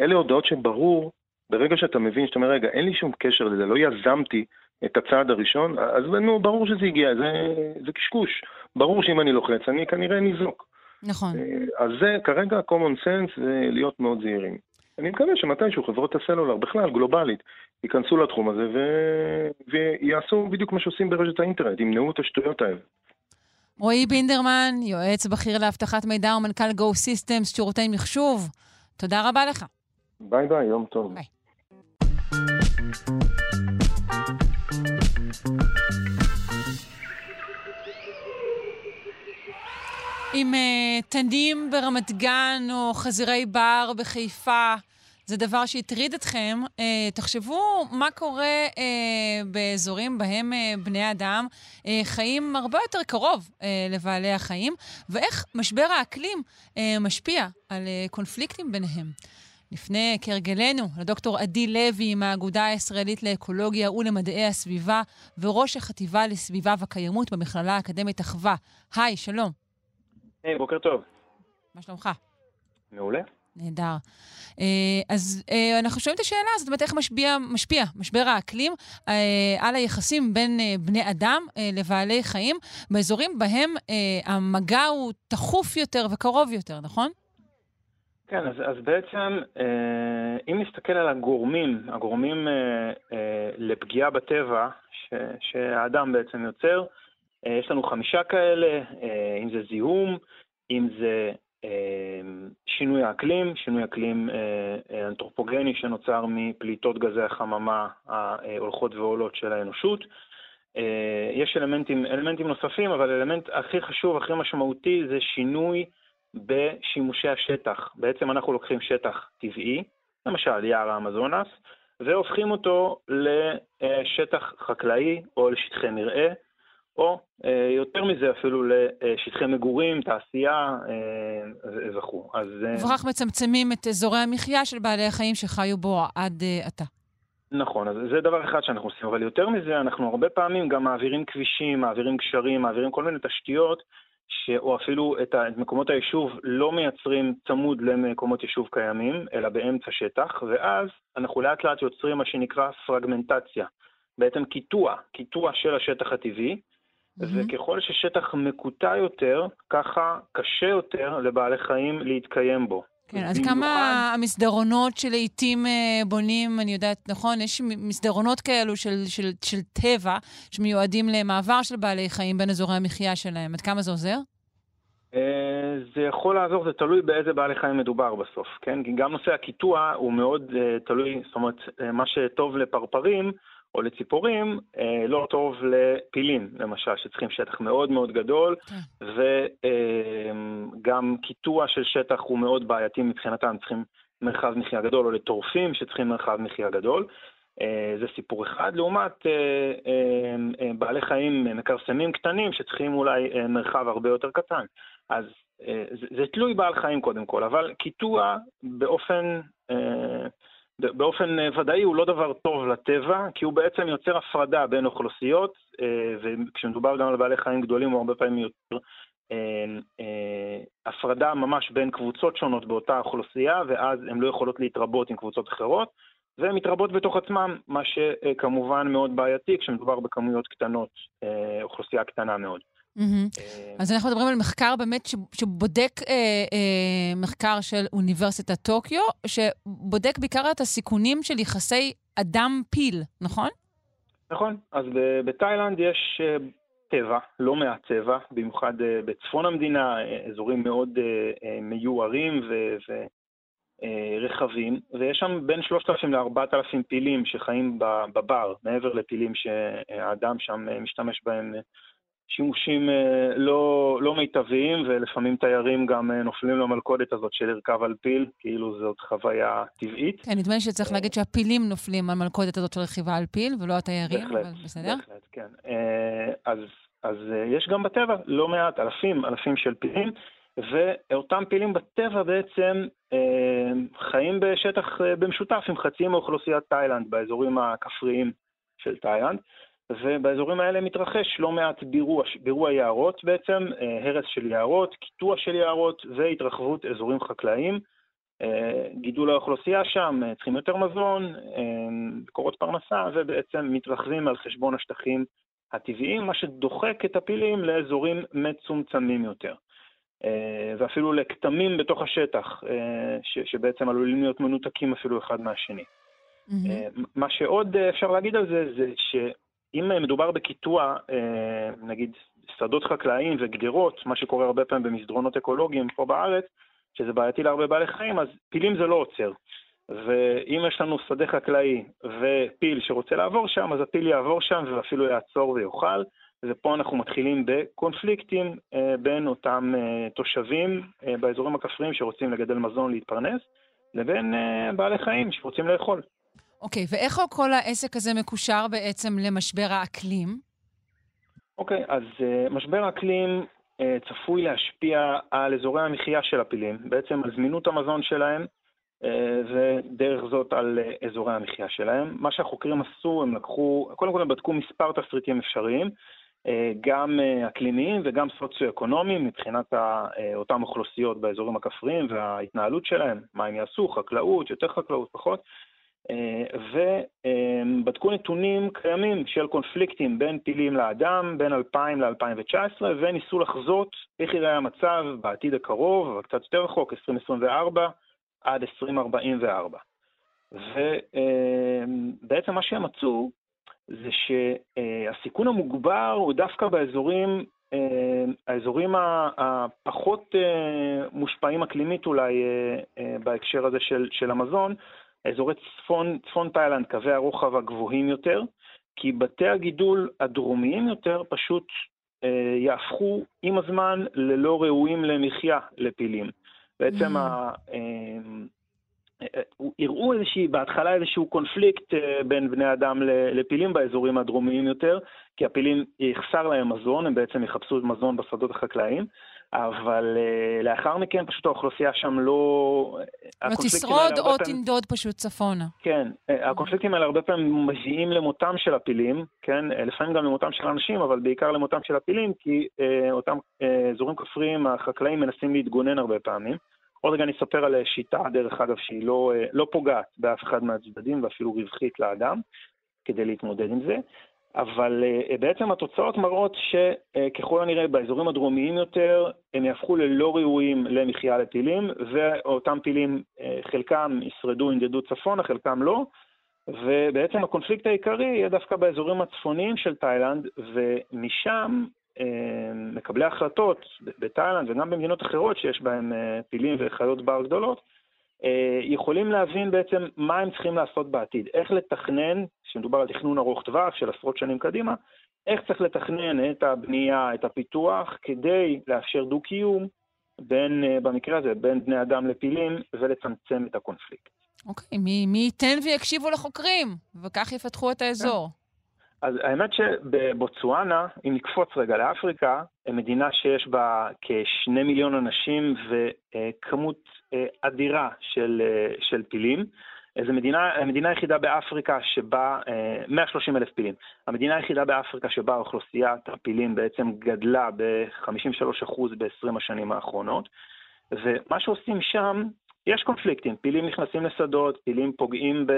אלה הודעות שברור, ברגע שאתה מבין, שאתה אומר, רגע, אין לי שום קשר לזה, לא יזמתי את הצעד הראשון, אז נו, ברור שזה הגיע, זה, זה קשקוש. ברור שאם אני לוחץ, אני כנראה ניזוק. נכון. אז זה כרגע common sense זה להיות מאוד זהירים. אני מקווה שמתישהו חברות הסלולר, בכלל, גלובלית, ייכנסו לתחום הזה ו... ויעשו בדיוק מה שעושים ברשת האינטרנט, ימנעו את השטויות האלה. רועי בינדרמן, יועץ בכיר לאבטחת מידע ומנכ"ל Go Systems, שירותי מחשוב, תודה רבה לך. ביי ביי, יום טוב. ביי. עם uh, תנים ברמת גן או חזירי בר בחיפה, זה דבר שהטריד אתכם. Uh, תחשבו מה קורה uh, באזורים בהם uh, בני אדם uh, חיים הרבה יותר קרוב uh, לבעלי החיים, ואיך משבר האקלים uh, משפיע על uh, קונפליקטים ביניהם. לפני כהרגלנו לדוקטור עדי לוי מהאגודה הישראלית לאקולוגיה ולמדעי הסביבה וראש החטיבה לסביבה וקיימות במכללה האקדמית אחווה. היי, שלום. היי, hey, בוקר טוב. מה שלומך? מעולה. נהדר. אה, אז אה, אנחנו שואלים את השאלה הזאת, זאת אומרת, איך משפיע, משפיע משבר האקלים אה, על היחסים בין בני אדם לבעלי חיים באזורים בהם המגע הוא תכוף יותר וקרוב יותר, נכון? כן, אז, אז בעצם, אם נסתכל על הגורמים, הגורמים לפגיעה בטבע ש, שהאדם בעצם יוצר, יש לנו חמישה כאלה, אם זה זיהום, אם זה שינוי האקלים, שינוי אקלים אנתרופוגני שנוצר מפליטות גזי החממה ההולכות ועולות של האנושות. יש אלמנטים, אלמנטים נוספים, אבל האלמנט הכי חשוב, הכי משמעותי, זה שינוי בשימושי השטח. בעצם אנחנו לוקחים שטח טבעי, למשל יער האמזונס, והופכים אותו לשטח חקלאי או לשטחי מרעה, או אה, יותר מזה אפילו לשטחי מגורים, תעשייה אה, וכו'. אז... אה, וכך מצמצמים את אזורי המחיה של בעלי החיים שחיו בו עד עתה. נכון, אז זה דבר אחד שאנחנו עושים, אבל יותר מזה, אנחנו הרבה פעמים גם מעבירים כבישים, מעבירים גשרים, מעבירים כל מיני תשתיות, ש... או אפילו את, ה... את מקומות היישוב לא מייצרים צמוד למקומות יישוב קיימים, אלא באמצע שטח, ואז אנחנו לאט לאט יוצרים מה שנקרא פרגמנטציה. בעצם קיטוע, קיטוע של השטח הטבעי, Mm-hmm. וככל ששטח מקוטע יותר, ככה קשה יותר לבעלי חיים להתקיים בו. כן, אז כמה המסדרונות שלעיתים אה, בונים, אני יודעת, נכון? יש מסדרונות כאלו של, של, של טבע שמיועדים למעבר של בעלי חיים בין אזורי המחיה שלהם. עד כמה זה עוזר? אה, זה יכול לעזור, זה תלוי באיזה בעלי חיים מדובר בסוף, כן? כי גם נושא הקיטוע הוא מאוד uh, תלוי, זאת אומרת, מה שטוב לפרפרים, או לציפורים, אה, לא טוב לפילים, למשל, שצריכים שטח מאוד מאוד גדול, כן. וגם אה, קיטוע של שטח הוא מאוד בעייתי מבחינתם, צריכים מרחב מחיה גדול, או לטורפים שצריכים מרחב מחיה גדול. אה, זה סיפור אחד, לעומת בעלי חיים מכרסמים קטנים שצריכים אולי מרחב הרבה יותר קטן. אז זה, זה תלוי בעל חיים קודם כל, אבל קיטוע באופן... באופן אה, ודאי הוא לא דבר טוב לטבע, כי הוא בעצם יוצר הפרדה בין אוכלוסיות, אה, וכשמדובר גם על בעלי חיים גדולים הוא הרבה פעמים יוצר אה, הפרדה ממש בין קבוצות שונות באותה אוכלוסייה, ואז הן לא יכולות להתרבות עם קבוצות אחרות, והן מתרבות בתוך עצמן, מה שכמובן מאוד בעייתי כשמדובר בכמויות קטנות, אוכלוסייה קטנה מאוד. Mm-hmm. אז אנחנו מדברים על מחקר באמת שבודק אה, אה, מחקר של אוניברסיטת טוקיו, שבודק בעיקר את הסיכונים של יחסי אדם-פיל, נכון? נכון. אז בתאילנד יש אה, טבע, לא מעט טבע, במיוחד אה, בצפון המדינה, אזורים מאוד מיוערים ורחבים, ויש שם בין 3,000 ל-4,000 פילים שחיים בבר, מעבר לפילים שהאדם שם משתמש בהם שימושים אה, לא, לא מיטביים, ולפעמים תיירים גם אה, נופלים למלכודת הזאת של לרכב על פיל, כאילו זאת חוויה טבעית. כן, נדמה לי שצריך אה, להגיד שהפילים נופלים למלכודת הזאת של רכיבה על פיל, ולא התיירים, בהחלט, אבל בסדר? בהחלט, כן. אז, אז יש גם בטבע לא מעט, אלפים, אלפים של פילים, ואותם פילים בטבע בעצם חיים בשטח במשותף עם חצי מאוכלוסיית תאילנד, באזורים הכפריים של תאילנד. ובאזורים האלה מתרחש לא מעט בירוע, בירוע יערות בעצם, אה, הרס של יערות, קיטוע של יערות והתרחבות אזורים חקלאיים. גידול האוכלוסייה שם, צריכים יותר מזון, מקורות פרנסה, ובעצם מתרחבים על חשבון השטחים הטבעיים, מה שדוחק את הפילים לאזורים מצומצמים יותר. ואפילו לכתמים בתוך השטח, שבעצם עלולים להיות מנותקים אפילו אחד מהשני. Mm-hmm. מה שעוד אפשר להגיד על זה, זה שאם מדובר בקיטוע, נגיד שדות חקלאיים וגדרות, מה שקורה הרבה פעמים במסדרונות אקולוגיים פה בארץ, שזה בעייתי להרבה בעלי חיים, אז פילים זה לא עוצר. ואם יש לנו שדה חקלאי ופיל שרוצה לעבור שם, אז הפיל יעבור שם ואפילו יעצור ויאכל. ופה אנחנו מתחילים בקונפליקטים אה, בין אותם אה, תושבים אה, באזורים הכפריים שרוצים לגדל מזון להתפרנס, לבין אה, בעלי חיים שרוצים לאכול. אוקיי, okay, ואיך כל העסק הזה מקושר בעצם למשבר האקלים? אוקיי, okay, אז uh, משבר האקלים uh, צפוי להשפיע על אזורי המחיה של הפילים, בעצם על זמינות המזון שלהם, uh, ודרך זאת על uh, אזורי המחיה שלהם. מה שהחוקרים עשו, הם לקחו, קודם כל הם בדקו מספר תסריטים אפשריים, uh, גם uh, אקלימיים וגם סוציו-אקונומיים, מבחינת אותן אוכלוסיות באזורים הכפריים וההתנהלות שלהם, מה הם יעשו, חקלאות, יותר חקלאות, פחות. אה, ובדקו נתונים קיימים של קונפליקטים בין פילים לאדם בין 2000 ל-2019 וניסו לחזות איך יראה המצב בעתיד הקרוב, אבל קצת יותר רחוק, 2024 עד 2044. ובעצם מה שהם מצאו זה שהסיכון המוגבר הוא דווקא באזורים, אה, האזורים הפחות אה, מושפעים אקלימית אולי בהקשר הזה של, של המזון, אזורי צפון, צפון תאילנד, קווי הרוחב הגבוהים יותר, כי בתי הגידול הדרומיים יותר פשוט אה, יהפכו עם הזמן ללא ראויים למחיה לפילים. בעצם mm. ה... אה, אה, הראו איזושהי, בהתחלה איזשהו קונפליקט אה, בין בני אדם לפילים באזורים הדרומיים יותר, כי הפילים יחסר להם מזון, הם בעצם יחפשו מזון בשדות החקלאיים, אבל uh, לאחר מכן פשוט האוכלוסייה שם לא... לא תשרוד או פעמים... תנדוד פשוט צפונה. כן, אה, הקונפליקטים האלה הרבה פעמים מביאים למותם של הפילים, כן, אה, לפעמים גם למותם של אנשים, אבל בעיקר למותם של הפילים, כי uh, אותם uh, אזורים כפריים, החקלאים מנסים להתגונן הרבה פעמים. עוד רגע אני אספר על שיטה, דרך אגב, שהיא לא, uh, לא פוגעת באף אחד מהצדדים ואפילו רווחית לאדם, כדי להתמודד עם זה. אבל uh, בעצם התוצאות מראות שככל הנראה באזורים הדרומיים יותר הם יהפכו ללא ראויים למחיה לטילים, ואותם טילים, uh, חלקם ישרדו, ינדדו צפונה, חלקם לא, ובעצם הקונפליקט העיקרי יהיה דווקא באזורים הצפוניים של תאילנד, ומשם uh, מקבלי החלטות בתאילנד וגם במדינות אחרות שיש בהן uh, טילים וחיות בר גדולות, אה, יכולים להבין בעצם מה הם צריכים לעשות בעתיד, איך לתכנן, כשמדובר על תכנון ארוך טווח של עשרות שנים קדימה, איך צריך לתכנן את הבנייה, את הפיתוח, כדי לאפשר דו-קיום בין, אה, במקרה הזה, בין בני אדם לפילים, ולצמצם את הקונפליקט. אוקיי, מי, מי ייתן ויקשיבו לחוקרים, וכך יפתחו את האזור. אז האמת שבבוצואנה, אם נקפוץ רגע לאפריקה, מדינה שיש בה כשני מיליון אנשים וכמות אה, אדירה של, אה, של פילים. זו מדינה, המדינה היחידה באפריקה שבה, 130 אה, אלף פילים, המדינה היחידה באפריקה שבה אוכלוסיית הפילים בעצם גדלה ב-53% ב-20 השנים האחרונות, ומה שעושים שם, יש קונפליקטים, פילים נכנסים לשדות, פילים פוגעים ב...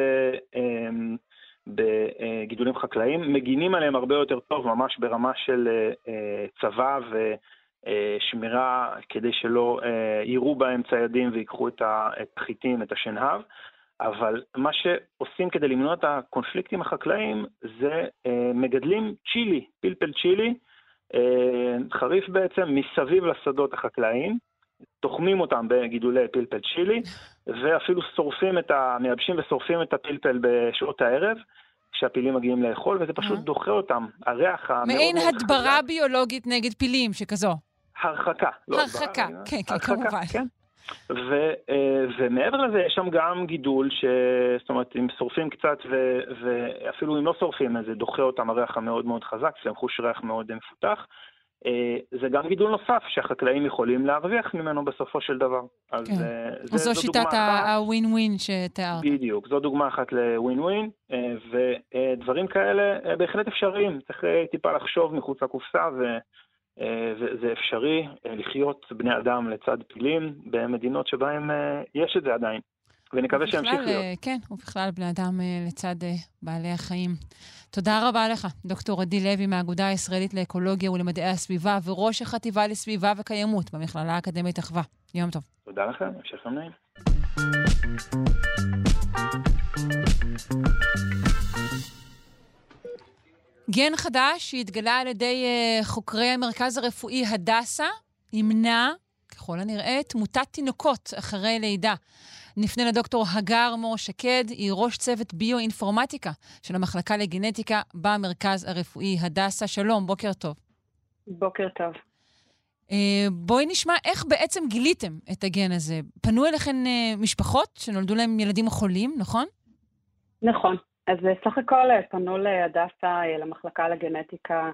בגידולים חקלאיים, מגינים עליהם הרבה יותר טוב, ממש ברמה של צבא ו... אה, כדי שלא אה, יירו בהם ציידים ויקחו את החיטים, את השנהב, אבל מה שעושים כדי למנוע את הקונפליקטים החקלאיים זה אה, מגדלים צ'ילי, פלפל צ'ילי, חריף בעצם, מסביב לשדות החקלאיים, תוחמים אותם בגידולי פלפל צ'ילי, ואפילו שורפים את ה... מייבשים ושורפים את הפלפל בשעות הערב. כשהפילים מגיעים לאכול, וזה פשוט דוחה אותם. הריח המאוד מאוד חזק. מעין הדברה ביולוגית נגד פילים, שכזו. הרחקה. לא הרחקה, לא, כן, כן, כמובן. כן. ו, אה, ומעבר לזה יש שם גם גידול, ש... זאת אומרת, אם שורפים קצת ו, ואפילו אם לא שורפים, זה דוחה אותם הריח המאוד מאוד חזק, להם חוש ריח מאוד מפותח. אה, זה גם גידול נוסף שהחקלאים יכולים להרוויח ממנו בסופו של דבר. אז כן. אה, זה, זו שיטת הווין ווין שתיארת. בדיוק, זו דוגמה אחת לווין ווין, ודברים כאלה בהחלט אפשריים. צריך טיפה לחשוב מחוץ לקופסה וזה אפשרי לחיות בני אדם לצד פילים במדינות שבהן יש את זה עדיין. ונקווה שימשיך להיות. כן, ובכלל בני אדם לצד בעלי החיים. תודה רבה לך, דוקטור עדי לוי מהאגודה הישראלית לאקולוגיה ולמדעי הסביבה וראש החטיבה לסביבה וקיימות במכללה האקדמית אחווה. יום טוב. תודה לכם, המשך יום נעים. גן חדש שהתגלה על ידי חוקרי המרכז הרפואי הדסה ימנע, ככל הנראה, תמותת תינוקות אחרי לידה. נפנה לדוקטור הגר מור שקד, היא ראש צוות ביו-אינפורמטיקה של המחלקה לגנטיקה במרכז הרפואי הדסה. שלום, בוקר טוב. בוקר טוב. Uh, בואי נשמע איך בעצם גיליתם את הגן הזה. פנו אליכן uh, משפחות שנולדו להם ילדים חולים, נכון? נכון. אז סך הכל פנו להדסה, למחלקה לגנטיקה,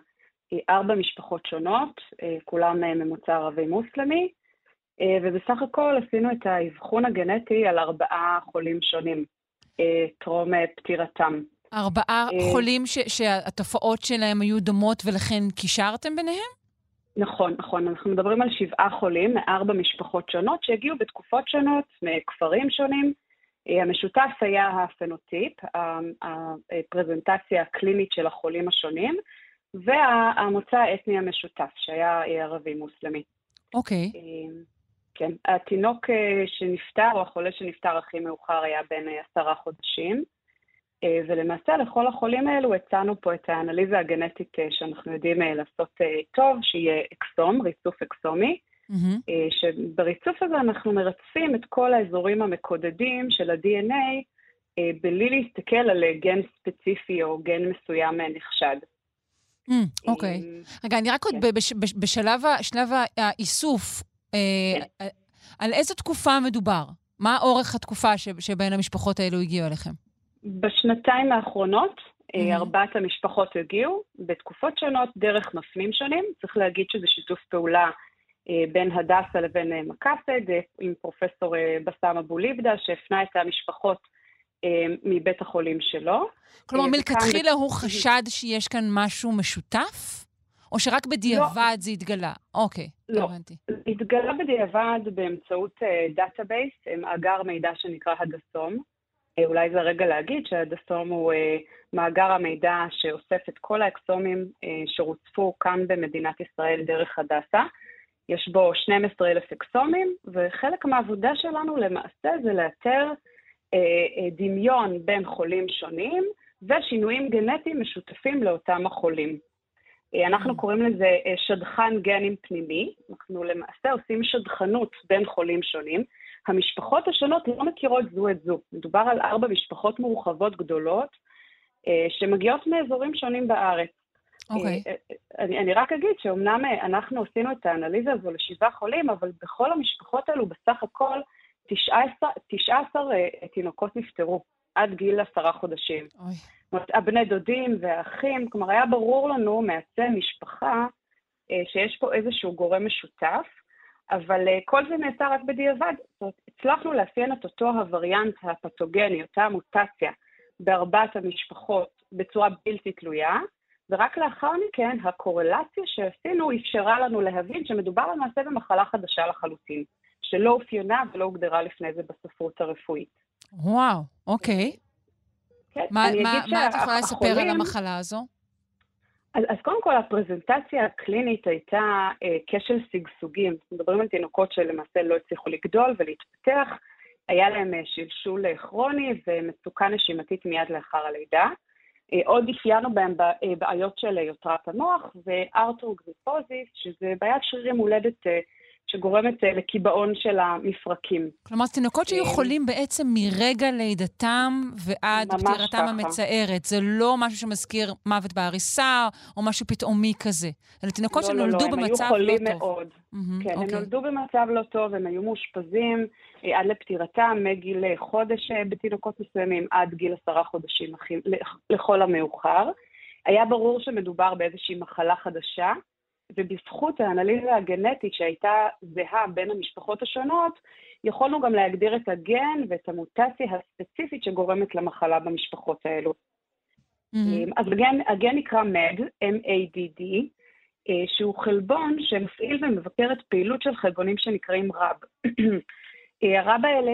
ארבע משפחות שונות, כולם ממוצא ערבי מוסלמי, ובסך הכל עשינו את האבחון הגנטי על ארבעה חולים שונים, טרום פטירתם. ארבעה חולים ש- שהתופעות שלהם היו דומות ולכן קישרתם ביניהם? נכון, נכון. אנחנו מדברים על שבעה חולים מארבע משפחות שונות שהגיעו בתקופות שונות, מכפרים שונים. המשותף היה הפנוטיפ, הפרזנטציה הקלינית של החולים השונים, והמוצא האתני המשותף, שהיה ערבי מוסלמי. אוקיי. Okay. כן. התינוק שנפטר, או החולה שנפטר הכי מאוחר, היה בן עשרה חודשים. ולמעשה לכל החולים האלו הצענו פה את האנליזה הגנטית שאנחנו יודעים לעשות טוב, שיהיה אקסום, ריצוף אקסומי. Mm-hmm. שבריצוף הזה אנחנו מרצפים את כל האזורים המקודדים של ה-DNA בלי להסתכל על גן ספציפי או גן מסוים נחשד. אוקיי. Mm, okay. רגע, אני רק עוד כן. בשלב האיסוף, כן. על איזו תקופה מדובר? מה אורך התקופה שבין המשפחות האלו הגיעו אליכם? בשנתיים האחרונות, mm-hmm. ארבעת המשפחות הגיעו, בתקופות שונות, דרך מפנים שונים. צריך להגיד שזה שיתוף פעולה בין הדסה לבין מקסד, עם פרופסור בסאם אבו ליבדה, שהפנה את המשפחות מבית החולים שלו. כלומר, מלכתחילה הוא חשד שיש כאן משהו משותף? או שרק בדיעבד לא. זה התגלה? אוקיי, לא. הבנתי. התגלה בדיעבד באמצעות database, מאגר מידע שנקרא הדסום. אולי זה הרגע להגיד שהדסום הוא מאגר המידע שאוסף את כל האקסומים שרוצפו כאן במדינת ישראל דרך הדסה. יש בו 12,000 אקסומים, וחלק מהעבודה שלנו למעשה זה לאתר אה, אה, דמיון בין חולים שונים ושינויים גנטיים משותפים לאותם החולים. אה, אנחנו קוראים לזה אה, שדכן גנים פנימי, אנחנו למעשה עושים שדכנות בין חולים שונים. המשפחות השונות לא מכירות זו את זו. מדובר על ארבע משפחות מורחבות גדולות אה, שמגיעות מאזורים שונים בארץ. אוקיי. Okay. אני, אני רק אגיד שאומנם אנחנו עשינו את האנליזה הזו לשבעה חולים, אבל בכל המשפחות האלו בסך הכל 19, 19 תינוקות נפטרו עד גיל עשרה חודשים. אוי. הבני דודים והאחים, כלומר, היה ברור לנו מעצי משפחה שיש פה איזשהו גורם משותף, אבל כל זה נעשה רק בדיעבד. זאת אומרת, הצלחנו לאפיין את אותו הווריאנט הפתוגני, אותה המוטציה, בארבעת המשפחות בצורה בלתי תלויה, ורק לאחר מכן הקורלציה שעשינו אפשרה לנו להבין שמדובר למעשה במחלה חדשה לחלוטין, שלא אופיינה ולא הוגדרה לפני זה בספרות הרפואית. וואו, אוקיי. כן, מה, מה, מה את יכולה לספר על המחלה הזו? אז, אז קודם כל, הפרזנטציה הקלינית הייתה אה, כשל שגשוגים. מדברים על תינוקות שלמעשה לא הצליחו לגדול ולהתפתח. היה להם אה, שלשול כרוני ומצוקה נשימתית מיד לאחר הלידה. עוד אפיינו בהם בעיות של יותרת המוח, וארתרוגריפוזיס, שזה בעיית שרירים מולדת שגורמת לקיבעון של המפרקים. כלומר, תינוקות שהיו חולים בעצם מרגע לידתם ועד פטירתם המצערת. זה לא משהו שמזכיר מוות בעריסה או משהו פתאומי כזה. אלה תינוקות לא, שנולדו לא, לא, במצב לא טוב. לא טוב. הם היו חולים מאוד. Mm-hmm, כן, okay. הם אוקיי. נולדו במצב לא טוב, הם היו מאושפזים עד לפטירתם, מגיל חודש בתינוקות מסוימים עד גיל עשרה חודשים לכל המאוחר. היה ברור שמדובר באיזושהי מחלה חדשה, ובזכות האנליזה הגנטית שהייתה זהה בין המשפחות השונות, יכולנו גם להגדיר את הגן ואת המוטציה הספציפית שגורמת למחלה במשפחות האלו. Mm-hmm. אז הגן, הגן נקרא MAD, M-A-D-D, שהוא חלבון שמפעיל ומבקר את פעילות של חלבונים שנקראים רב. הרב האלה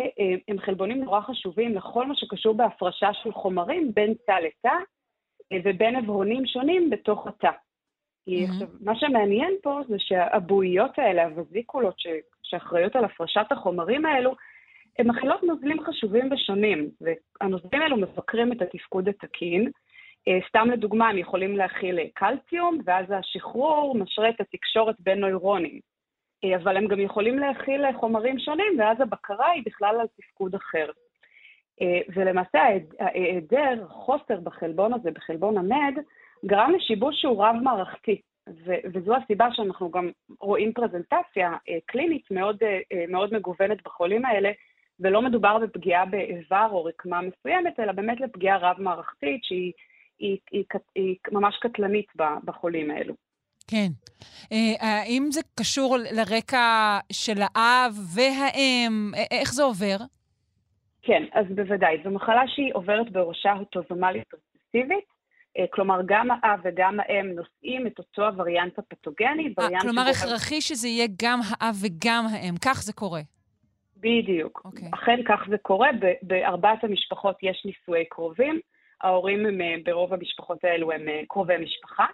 הם חלבונים נורא חשובים לכל מה שקשור בהפרשה של חומרים בין תא לתא ובין עברונים שונים בתוך התא. Mm-hmm. עכשיו, מה שמעניין פה זה שהבועיות האלה, הווזיקולות שאחראיות על הפרשת החומרים האלו, הן מכילות נוזלים חשובים ושונים, והנוזלים האלו מבקרים את התפקוד התקין. אה, סתם לדוגמה, הם יכולים להכיל קלציום, ואז השחרור משרה את התקשורת בין נוירונים. אה, אבל הם גם יכולים להכיל חומרים שונים, ואז הבקרה היא בכלל על תפקוד אחר. אה, ולמעשה ההיעדר, חוסר בחלבון הזה, בחלבון המד, גרם לשיבוש שהוא רב-מערכתי. וזו הסיבה שאנחנו גם רואים פרזנטציה קלינית מאוד, מאוד מגוונת בחולים האלה, ולא מדובר בפגיעה באיבר או רקמה מסוימת, אלא באמת לפגיעה רב-מערכתית שהיא היא, היא, היא, היא ממש קטלנית בחולים האלו. כן. אה, האם זה קשור לרקע של האב והאם? איך זה עובר? כן, אז בוודאי. זו מחלה שהיא עוברת בראשה אוטוזומלית רציסיבית, אה, כלומר, גם האב וגם האם נושאים את אותו הווריאנט הפתוגני. 아, כלומר, הכרחי שזה יהיה גם האב וגם האם. כך זה קורה. בדיוק. Okay. אוקיי. אכן כך זה קורה. בארבעת המשפחות יש נישואי קרובים. ההורים הם, אה, ברוב המשפחות האלו הם אה, קרובי משפחה.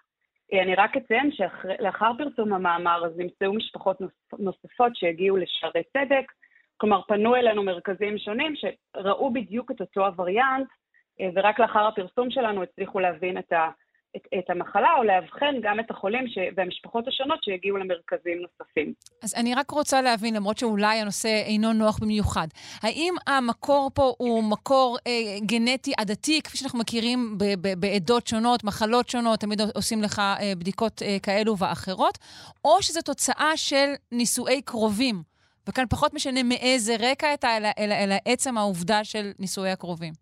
אה, אני רק אציין שלאחר פרסום המאמר אז נמצאו משפחות נוספות שהגיעו לשערי צדק, כלומר פנו אלינו מרכזים שונים שראו בדיוק את אותו הווריאנט, ורק לאחר הפרסום שלנו הצליחו להבין את, ה, את, את המחלה או לאבחן גם את החולים ש, והמשפחות השונות שהגיעו למרכזים נוספים. אז אני רק רוצה להבין, למרות שאולי הנושא אינו נוח במיוחד, האם המקור פה הוא מקור אה, גנטי עדתי, כפי שאנחנו מכירים ב, ב, בעדות שונות, מחלות שונות, תמיד עושים לך אה, בדיקות אה, כאלו ואחרות, או שזו תוצאה של נישואי קרובים? וכאן פחות משנה מאיזה רקע, אלא, אלא, אלא עצם העובדה של נישואי הקרובים.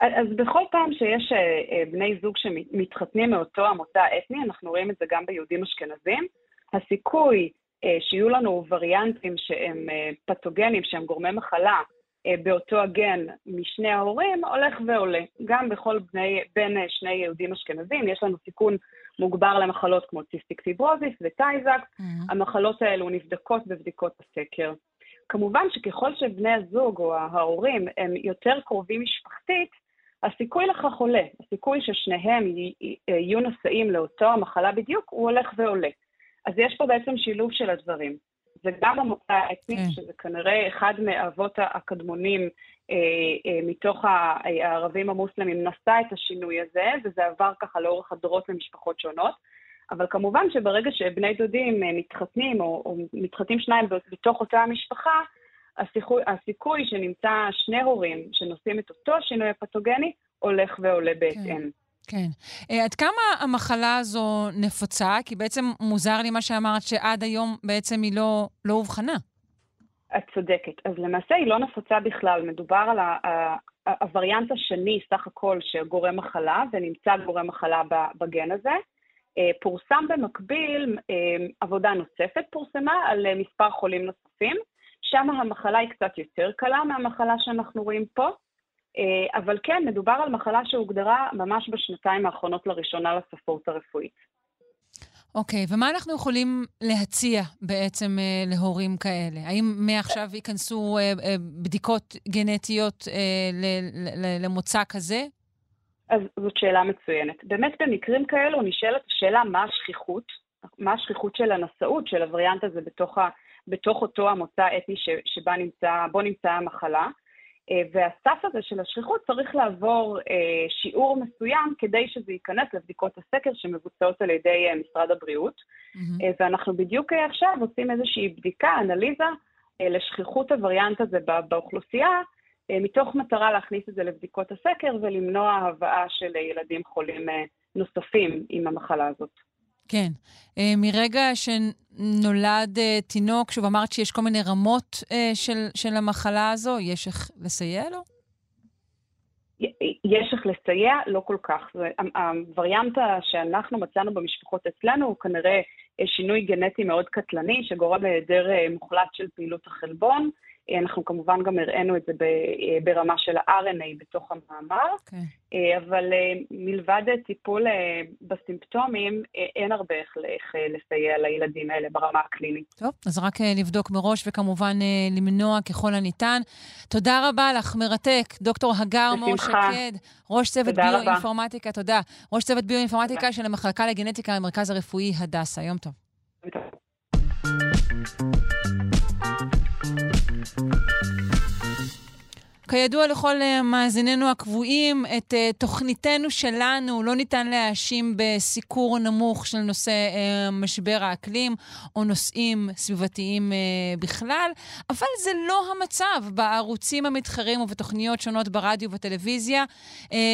אז בכל פעם שיש אה, אה, בני זוג שמתחתנים מאותו המוצא האתני, אנחנו רואים את זה גם ביהודים אשכנזים, הסיכוי אה, שיהיו לנו וריאנטים שהם פתוגנים, שהם גורמי מחלה, באותו הגן משני ההורים, הולך ועולה. גם בכל בני, בין שני יהודים אשכנזים יש לנו סיכון מוגבר למחלות כמו ציסטיק פיברוזיס וטייזק. Mm-hmm. המחלות האלו נבדקות בבדיקות הסקר. כמובן שככל שבני הזוג או ההורים הם יותר קרובים משפחתית, הסיכוי לכך עולה, הסיכוי ששניהם יהיו נשאים לאותו המחלה בדיוק, הוא הולך ועולה. אז יש פה בעצם שילוב של הדברים. זה גם המוצא האתני, כן. שזה כנראה אחד מהאבות הקדמונים אה, אה, מתוך הערבים המוסלמים, נשא את השינוי הזה, וזה עבר ככה לאורך הדורות למשפחות שונות. אבל כמובן שברגע שבני דודים אה, מתחתנים, או, או מתחתנים שניים בתוך אותה המשפחה, הסיכוי, הסיכוי שנמצא שני הורים שנושאים את אותו שינוי הפתוגני הולך ועולה בהתאם. כן. כן. עד כמה המחלה הזו נפוצה? כי בעצם מוזר לי מה שאמרת, שעד היום בעצם היא לא, לא אובחנה. את צודקת. אז למעשה היא לא נפוצה בכלל. מדובר על הווריאנט השני, סך הכל, שגורם מחלה, ונמצא גורם מחלה בגן הזה. אה, פורסם במקביל, אה, עבודה נוספת פורסמה על מספר חולים נוספים. שם המחלה היא קצת יותר קלה מהמחלה שאנחנו רואים פה, אה, אבל כן, מדובר על מחלה שהוגדרה ממש בשנתיים האחרונות לראשונה לספרות הרפואית. אוקיי, okay, ומה אנחנו יכולים להציע בעצם אה, להורים כאלה? האם מעכשיו ייכנסו אה, אה, בדיקות גנטיות אה, ל, ל, למוצא כזה? אז זאת שאלה מצוינת. באמת במקרים כאלו נשאלת השאלה מה השכיחות, מה השכיחות של הנשאות של הווריאנט הזה בתוך ה... בתוך אותו המוצא האתני ש, שבה נמצא, בו נמצאה המחלה. אה, והסף הזה של השכיחות צריך לעבור אה, שיעור מסוים כדי שזה ייכנס לבדיקות הסקר שמבוצעות על ידי אה, משרד הבריאות. Mm-hmm. ואנחנו בדיוק עכשיו עושים איזושהי בדיקה, אנליזה, לשכיחות הווריאנט הזה באוכלוסייה, מתוך מטרה להכניס את זה לבדיקות הסקר ולמנוע הבאה של ילדים חולים נוספים עם המחלה הזאת. כן. אה, מרגע שנולד אה, תינוק, שוב, אמרת שיש כל מיני רמות אה, של, של המחלה הזו, יש איך לסייע לו? יש איך לסייע, לא כל כך. הווריאנט שאנחנו מצאנו במשפחות אצלנו הוא כנראה שינוי גנטי מאוד קטלני, שגורם להיעדר מוחלט של פעילות החלבון, אנחנו כמובן גם הראינו את זה ברמה של ה-RNA בתוך המאמר, okay. אוקיי. אבל מלבד טיפול בסימפטומים, אין הרבה איך לסייע לילדים האלה ברמה הקלינית. טוב, אז רק לבדוק מראש וכמובן למנוע ככל הניתן. תודה רבה לך, מרתק, דוקטור הגר מור שקד, ראש צוות ביו-אינפורמטיקה, תודה. ראש צוות ביו-אינפורמטיקה של המחלקה לגנטיקה במרכז הרפואי הדסה. יום טוב. Thank you. כידוע לכל אה, מאזיננו הקבועים, את uh, תוכניתנו שלנו לא ניתן להאשים בסיקור נמוך של נושא uh, משבר האקלים או נושאים סביבתיים בכלל, אבל זה לא המצב בערוצים המתחרים ובתוכניות שונות ברדיו ובטלוויזיה.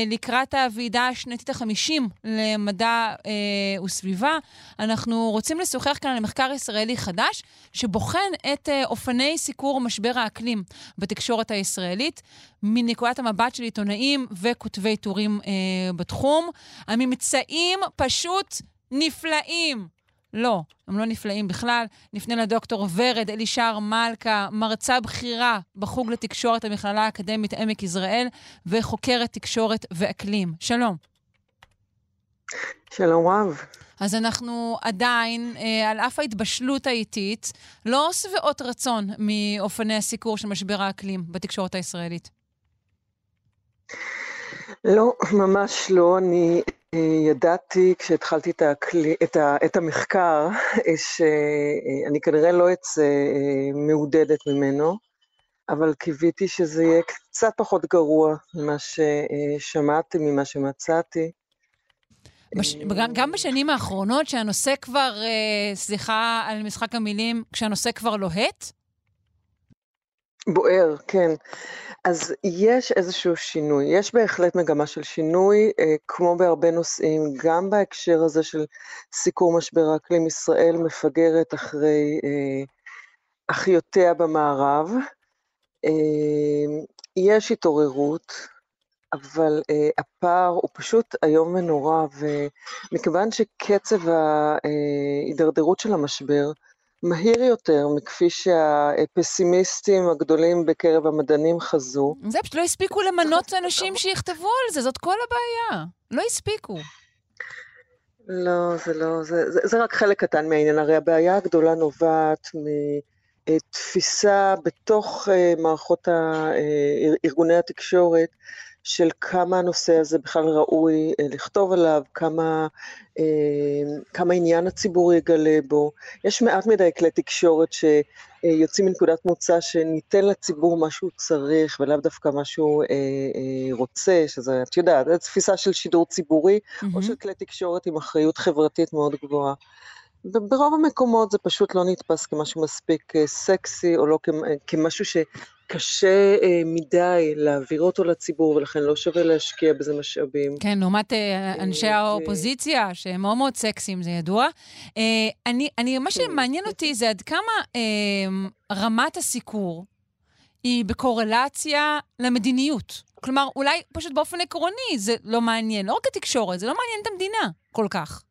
לקראת הוועידה השנתית החמישים למדע וסביבה, אנחנו רוצים לשוחח כאן על מחקר ישראלי חדש שבוחן את אופני סיקור משבר האקלים בתקשורת הישראלית. מנקודת המבט של עיתונאים וכותבי טורים אה, בתחום. הממצאים פשוט נפלאים. לא, הם לא נפלאים בכלל. נפנה לדוקטור ורד אלישר מלכה, מרצה בכירה בחוג לתקשורת המכללה האקדמית עמק יזרעאל, וחוקרת תקשורת ואקלים. שלום. שלום רב. אז אנחנו עדיין, אה, על אף ההתבשלות האיטית, לא שבעות רצון מאופני הסיקור של משבר האקלים בתקשורת הישראלית. לא, ממש לא. אני אה, ידעתי כשהתחלתי את, הקלי, את, ה, את המחקר, שאני כנראה לא אצא אה, מעודדת ממנו, אבל קיוויתי שזה יהיה קצת פחות גרוע ממה ששמעתי, ממה שמצאתי. בש... גם בשנים האחרונות, שהנושא כבר, אה, סליחה על משחק המילים, כשהנושא כבר לוהט? בוער, כן. אז יש איזשהו שינוי, יש בהחלט מגמה של שינוי, אה, כמו בהרבה נושאים, גם בהקשר הזה של סיקור משבר האקלים, ישראל מפגרת אחרי אה, אחיותיה במערב. יש התעוררות, אבל uh, הפער הוא פשוט איום ונורא, ומכיוון שקצב ההידרדרות של המשבר מהיר יותר מכפי שהפסימיסטים הגדולים בקרב המדענים חזו. זה פשוט לא הספיקו למנות אנשים שיכתבו על זה, זאת כל הבעיה. לא הספיקו. לא, זה לא, זה, זה, זה רק חלק קטן מהעניין. הרי הבעיה הגדולה נובעת מתפיסה בתוך uh, מערכות ה, uh, ארגוני התקשורת, של כמה הנושא הזה בכלל ראוי אה, לכתוב עליו, כמה, אה, כמה עניין הציבור יגלה בו. יש מעט מדי כלי תקשורת שיוצאים מנקודת מוצא שניתן לציבור מה שהוא צריך ולאו דווקא מה שהוא אה, רוצה, שזה, את יודעת, זו תפיסה של שידור ציבורי, mm-hmm. או של כלי תקשורת עם אחריות חברתית מאוד גבוהה. ברוב המקומות זה פשוט לא נתפס כמשהו מספיק סקסי, או לא כמשהו ש... קשה אה, מדי להעביר אותו לציבור, ולכן לא שווה להשקיע בזה משאבים. כן, לעומת אה, אנשי אה, האופוזיציה, שהם מאוד מאוד סקסיים, זה ידוע. אה, אני, אני, מה כן. שמעניין אותי זה עד כמה אה, רמת הסיקור היא בקורלציה למדיניות. כלומר, אולי פשוט באופן עקרוני זה לא מעניין, לא רק התקשורת, זה לא מעניין את המדינה כל כך.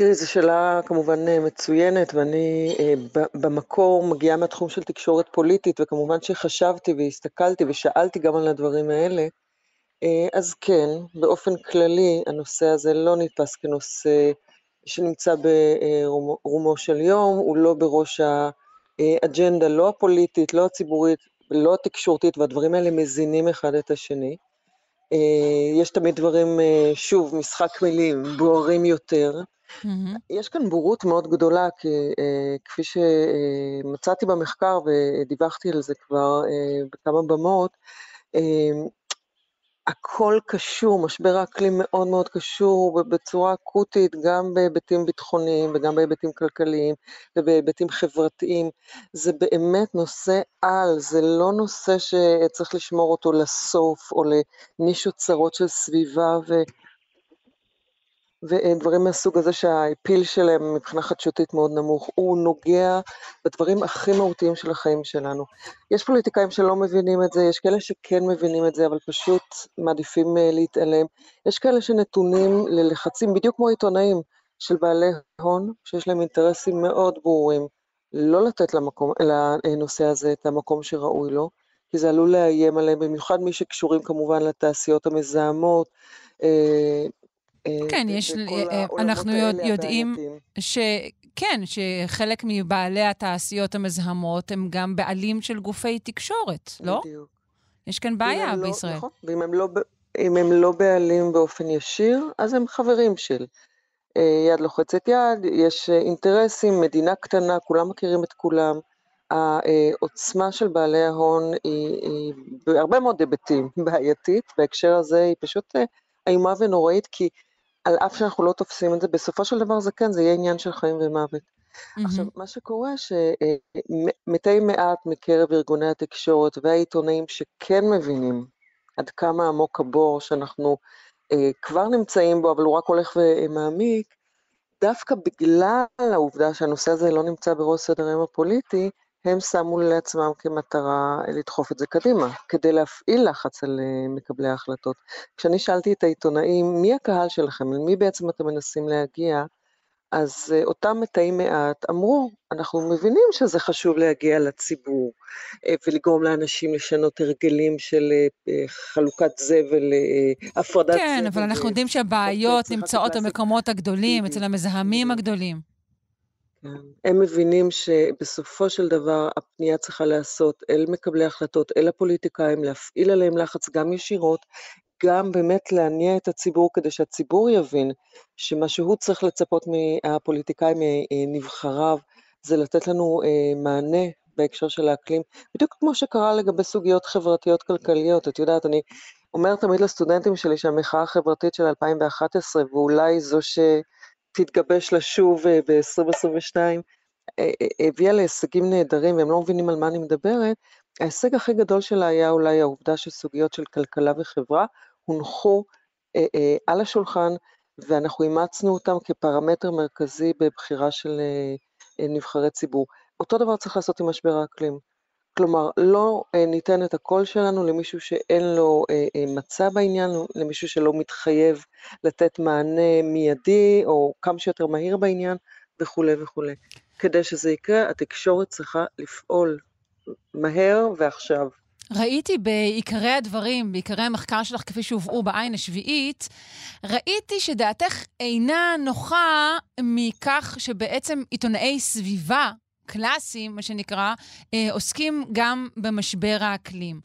תראי, זו שאלה כמובן אה, מצוינת, ואני אה, במקור מגיעה מהתחום של תקשורת פוליטית, וכמובן שחשבתי והסתכלתי ושאלתי גם על הדברים האלה. אה, אז כן, באופן כללי, הנושא הזה לא נתפס כנושא שנמצא ברומו של יום, הוא לא בראש האג'נדה, לא הפוליטית, לא הציבורית, לא התקשורתית, והדברים האלה מזינים אחד את השני. יש תמיד דברים, שוב, משחק מילים, בוערים יותר. Mm-hmm. יש כאן בורות מאוד גדולה, כי אה, כפי שמצאתי במחקר ודיווחתי על זה כבר אה, בכמה במות, אה, הכל קשור, משבר האקלים מאוד מאוד קשור בצורה אקוטית, גם בהיבטים ביטחוניים וגם בהיבטים כלכליים ובהיבטים חברתיים. זה באמת נושא על, זה לא נושא שצריך לשמור אותו לסוף או לנישות צרות של סביבה ו... ודברים מהסוג הזה שהאפיל שלהם מבחינה חדשותית מאוד נמוך, הוא נוגע בדברים הכי מהותיים של החיים שלנו. יש פוליטיקאים שלא מבינים את זה, יש כאלה שכן מבינים את זה, אבל פשוט מעדיפים אה, להתעלם. יש כאלה שנתונים ללחצים, בדיוק כמו עיתונאים, של בעלי הון, שיש להם אינטרסים מאוד ברורים לא לתת למקום, לנושא הזה את המקום שראוי לו, כי זה עלול לאיים עליהם, במיוחד מי שקשורים כמובן לתעשיות המזהמות. אה, כן, יש, אנחנו יודעים ש... כן, שחלק מבעלי התעשיות המזהמות הם גם בעלים של גופי תקשורת, לא? בדיוק. יש כאן בעיה לא, בישראל. נכון, ואם הם, לא, אם הם לא בעלים באופן ישיר, אז הם חברים של. אה, יד לוחצת יד, יש אה, אינטרסים, מדינה קטנה, כולם מכירים את כולם. העוצמה של בעלי ההון היא, היא בהרבה מאוד היבטים בעייתית, בהקשר הזה היא פשוט אה, איומה ונוראית, כי על אף שאנחנו לא תופסים את זה, בסופו של דבר זה כן, זה יהיה עניין של חיים ומוות. Mm-hmm. עכשיו, מה שקורה, שמתי מעט מקרב ארגוני התקשורת והעיתונאים שכן מבינים עד כמה עמוק הבור שאנחנו אה, כבר נמצאים בו, אבל הוא רק הולך ומעמיק, דווקא בגלל העובדה שהנושא הזה לא נמצא בראש סדר היום הפוליטי, הם שמו לעצמם כמטרה לדחוף את זה קדימה, כדי להפעיל לחץ על אה, מקבלי ההחלטות. כשאני שאלתי את העיתונאים, מי הקהל שלכם, למי בעצם אתם מנסים להגיע, אז uh, אותם מתאים מעט אמרו, אנחנו מבינים שזה חשוב להגיע לציבור ולגרום לאנשים לשנות הרגלים של חלוקת זבל, הפרדת כן, זבל. כן, אבל אנחנו יודעים שהבעיות נמצאות במקומות הגדולים, אצל המזהמים הגדולים. כן. הם מבינים שבסופו של דבר הפנייה צריכה להיעשות אל מקבלי החלטות, אל הפוליטיקאים, להפעיל עליהם לחץ גם ישירות, גם באמת להניע את הציבור כדי שהציבור יבין שמה שהוא צריך לצפות מהפוליטיקאים, מנבחריו, זה לתת לנו אה, מענה בהקשר של האקלים, בדיוק כמו שקרה לגבי סוגיות חברתיות כלכליות. את יודעת, אני אומרת תמיד לסטודנטים שלי שהמחאה החברתית של 2011, ואולי זו שתתגבש לשוב אה, ב-2022, אה, הביאה להישגים נהדרים, והם לא מבינים על מה אני מדברת, ההישג הכי גדול שלה היה אולי העובדה שסוגיות של כלכלה וחברה הונחו אה, אה, על השולחן, ואנחנו אימצנו אותם כפרמטר מרכזי בבחירה של אה, אה, נבחרי ציבור. אותו דבר צריך לעשות עם משבר האקלים. כלומר, לא אה, ניתן את הקול שלנו למישהו שאין לו אה, אה, מצע בעניין, למישהו שלא מתחייב לתת מענה מיידי או כמה שיותר מהיר בעניין, וכולי וכולי. כדי שזה יקרה, התקשורת צריכה לפעול מהר ועכשיו. ראיתי בעיקרי הדברים, בעיקרי המחקר שלך כפי שהובאו בעין השביעית, ראיתי שדעתך אינה נוחה מכך שבעצם עיתונאי סביבה קלאסיים, מה שנקרא, אה, עוסקים גם במשבר האקלים.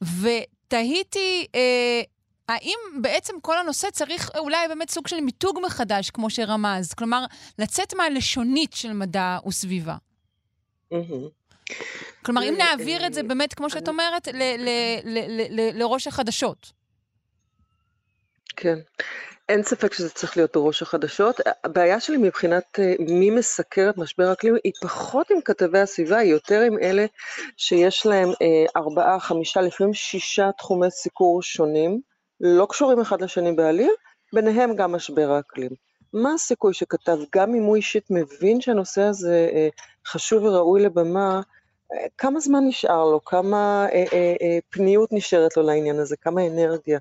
ותהיתי, אה, האם בעצם כל הנושא צריך אולי באמת סוג של מיתוג מחדש, כמו שרמז? כלומר, לצאת מהלשונית של מדע וסביבה. כלומר, אם נעביר את זה באמת, כמו שאת אומרת, לראש החדשות. כן. אין ספק שזה צריך להיות בראש החדשות. הבעיה שלי מבחינת אה, מי מסקר את משבר האקלים היא פחות עם כתבי הסביבה, היא יותר עם אלה שיש להם אה, ארבעה, חמישה, לפעמים שישה תחומי סיקור שונים, לא קשורים אחד לשני בעליל, ביניהם גם משבר האקלים. מה הסיכוי שכתב, גם אם הוא אישית מבין שהנושא הזה אה, חשוב וראוי לבמה, כמה זמן נשאר לו, כמה אה, אה, אה, פניות נשארת לו לעניין הזה, כמה אנרגיה.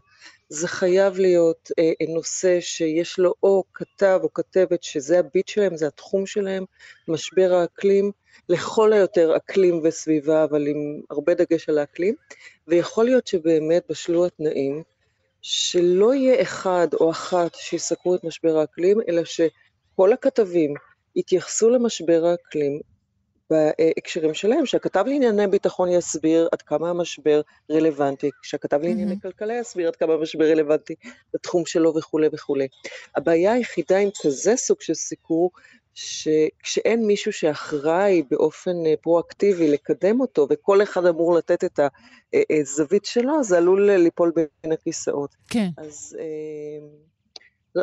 זה חייב להיות אה, אה, נושא שיש לו או כתב או כתבת שזה הביט שלהם, זה התחום שלהם, משבר האקלים, לכל היותר אקלים וסביבה, אבל עם הרבה דגש על האקלים, ויכול להיות שבאמת בשלו התנאים, שלא יהיה אחד או אחת שיסקרו את משבר האקלים, אלא שכל הכתבים יתייחסו למשבר האקלים בהקשרים שלהם, שהכתב לענייני ביטחון יסביר עד כמה המשבר רלוונטי, שהכתב לענייני mm-hmm. כלכלה יסביר עד כמה המשבר רלוונטי לתחום שלו וכולי וכולי. הבעיה היחידה עם כזה סוג של סיקור, שכשאין מישהו שאחראי באופן אה, פרואקטיבי לקדם אותו, וכל אחד אמור לתת את הזווית אה, אה, שלו, זה עלול ליפול בין הכיסאות. כן. אז...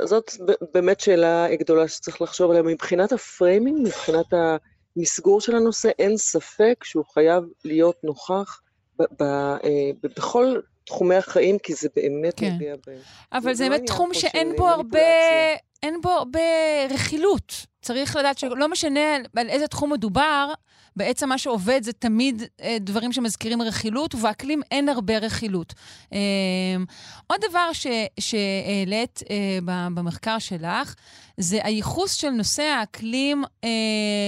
זאת באמת שאלה גדולה שצריך לחשוב עליה מבחינת ה framing, מבחינת ה... מסגור של הנושא, אין ספק שהוא חייב להיות נוכח ב- ב- אה, בכל תחומי החיים, כי זה באמת כן. נוגע בהם. אבל זה לא באמת תחום שאין בו הרבה... אין בו הרבה רכילות. צריך לדעת שלא משנה על איזה תחום מדובר, בעצם מה שעובד זה תמיד אה, דברים שמזכירים רכילות, ובאקלים אין הרבה רכילות. אה, עוד דבר שהעלית אה, במחקר שלך, זה הייחוס של נושא האקלים אה,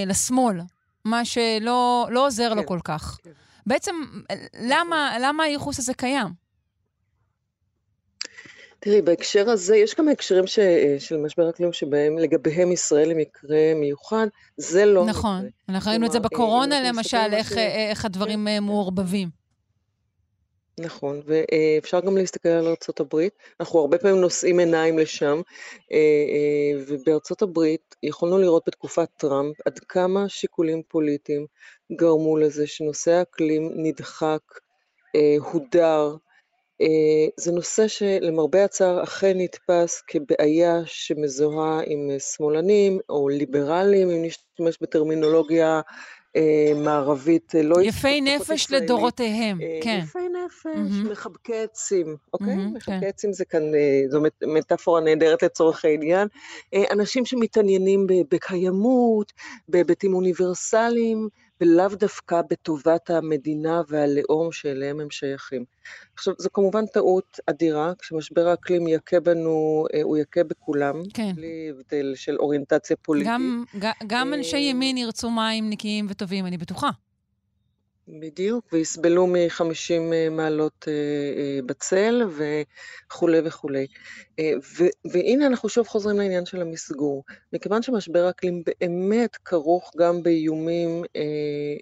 לשמאל. מה שלא לא עוזר כן, לו כל כך. כן. בעצם, למה, למה הייחוס הזה קיים? תראי, בהקשר הזה, יש כמה הקשרים ש, של משבר אקלים שבהם לגביהם ישראל היא מקרה מיוחד, זה לא נכון, מקרה. אנחנו ראינו את זה כלומר, בקורונה למשל, איך, ש- איך הדברים כן, אה, כן. מעורבבים. נכון, ואפשר גם להסתכל על ארצות הברית. אנחנו הרבה פעמים נושאים עיניים לשם, אה, אה, ובארצות הברית יכולנו לראות בתקופת טראמפ עד כמה שיקולים פוליטיים גרמו לזה שנושא האקלים נדחק, אה, הודר. אה, זה נושא שלמרבה הצער אכן נתפס כבעיה שמזוהה עם אה, שמאלנים או ליברלים, אם נשתמש בטרמינולוגיה אה, מערבית, לא יפי נפש. לדורותיהם, כן. יפי נפש. מחבקי עצים, אוקיי? מהמם, כן. מחבקי עצים זה כאן, זו מט- מטאפורה נהדרת לצורך העניין. אנשים שמתעניינים בקיימות, בהיבטים אוניברסליים, ולאו דווקא בטובת המדינה והלאום שאליהם הם שייכים. עכשיו, זו כמובן טעות אדירה, כשמשבר האקלים יכה בנו, אה, הוא יכה בכולם, כן. בלי הבדל של אוריינטציה פוליטית. גם, גם אנשי אה, ימין ירצו מים נקיים וטובים, אני בטוחה. בדיוק, ויסבלו מ-50 מעלות אה, אה, בצל וכולי וכולי. אה, והנה אנחנו שוב חוזרים לעניין של המסגור. מכיוון שמשבר האקלים באמת כרוך גם באיומים אה,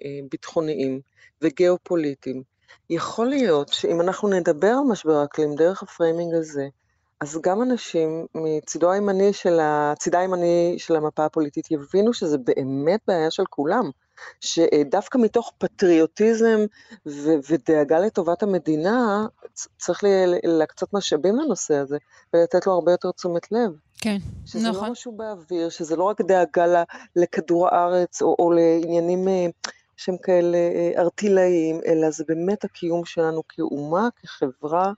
אה, ביטחוניים וגיאופוליטיים, יכול להיות שאם אנחנו נדבר על משבר האקלים דרך ה framing הזה, אז גם אנשים מצידו הימני של ה... הימני של המפה הפוליטית יבינו שזה באמת בעיה של כולם. שדווקא מתוך פטריוטיזם ו- ודאגה לטובת המדינה, צריך להקצות משאבים לנושא הזה, ולתת לו הרבה יותר תשומת לב. כן, שזה נכון. לא משהו באוויר, שזה לא רק דאגה לכדור הארץ, או, או לעניינים אה, שהם כאלה אה, ארטילאיים, אלא זה באמת הקיום שלנו כאומה, כחברה,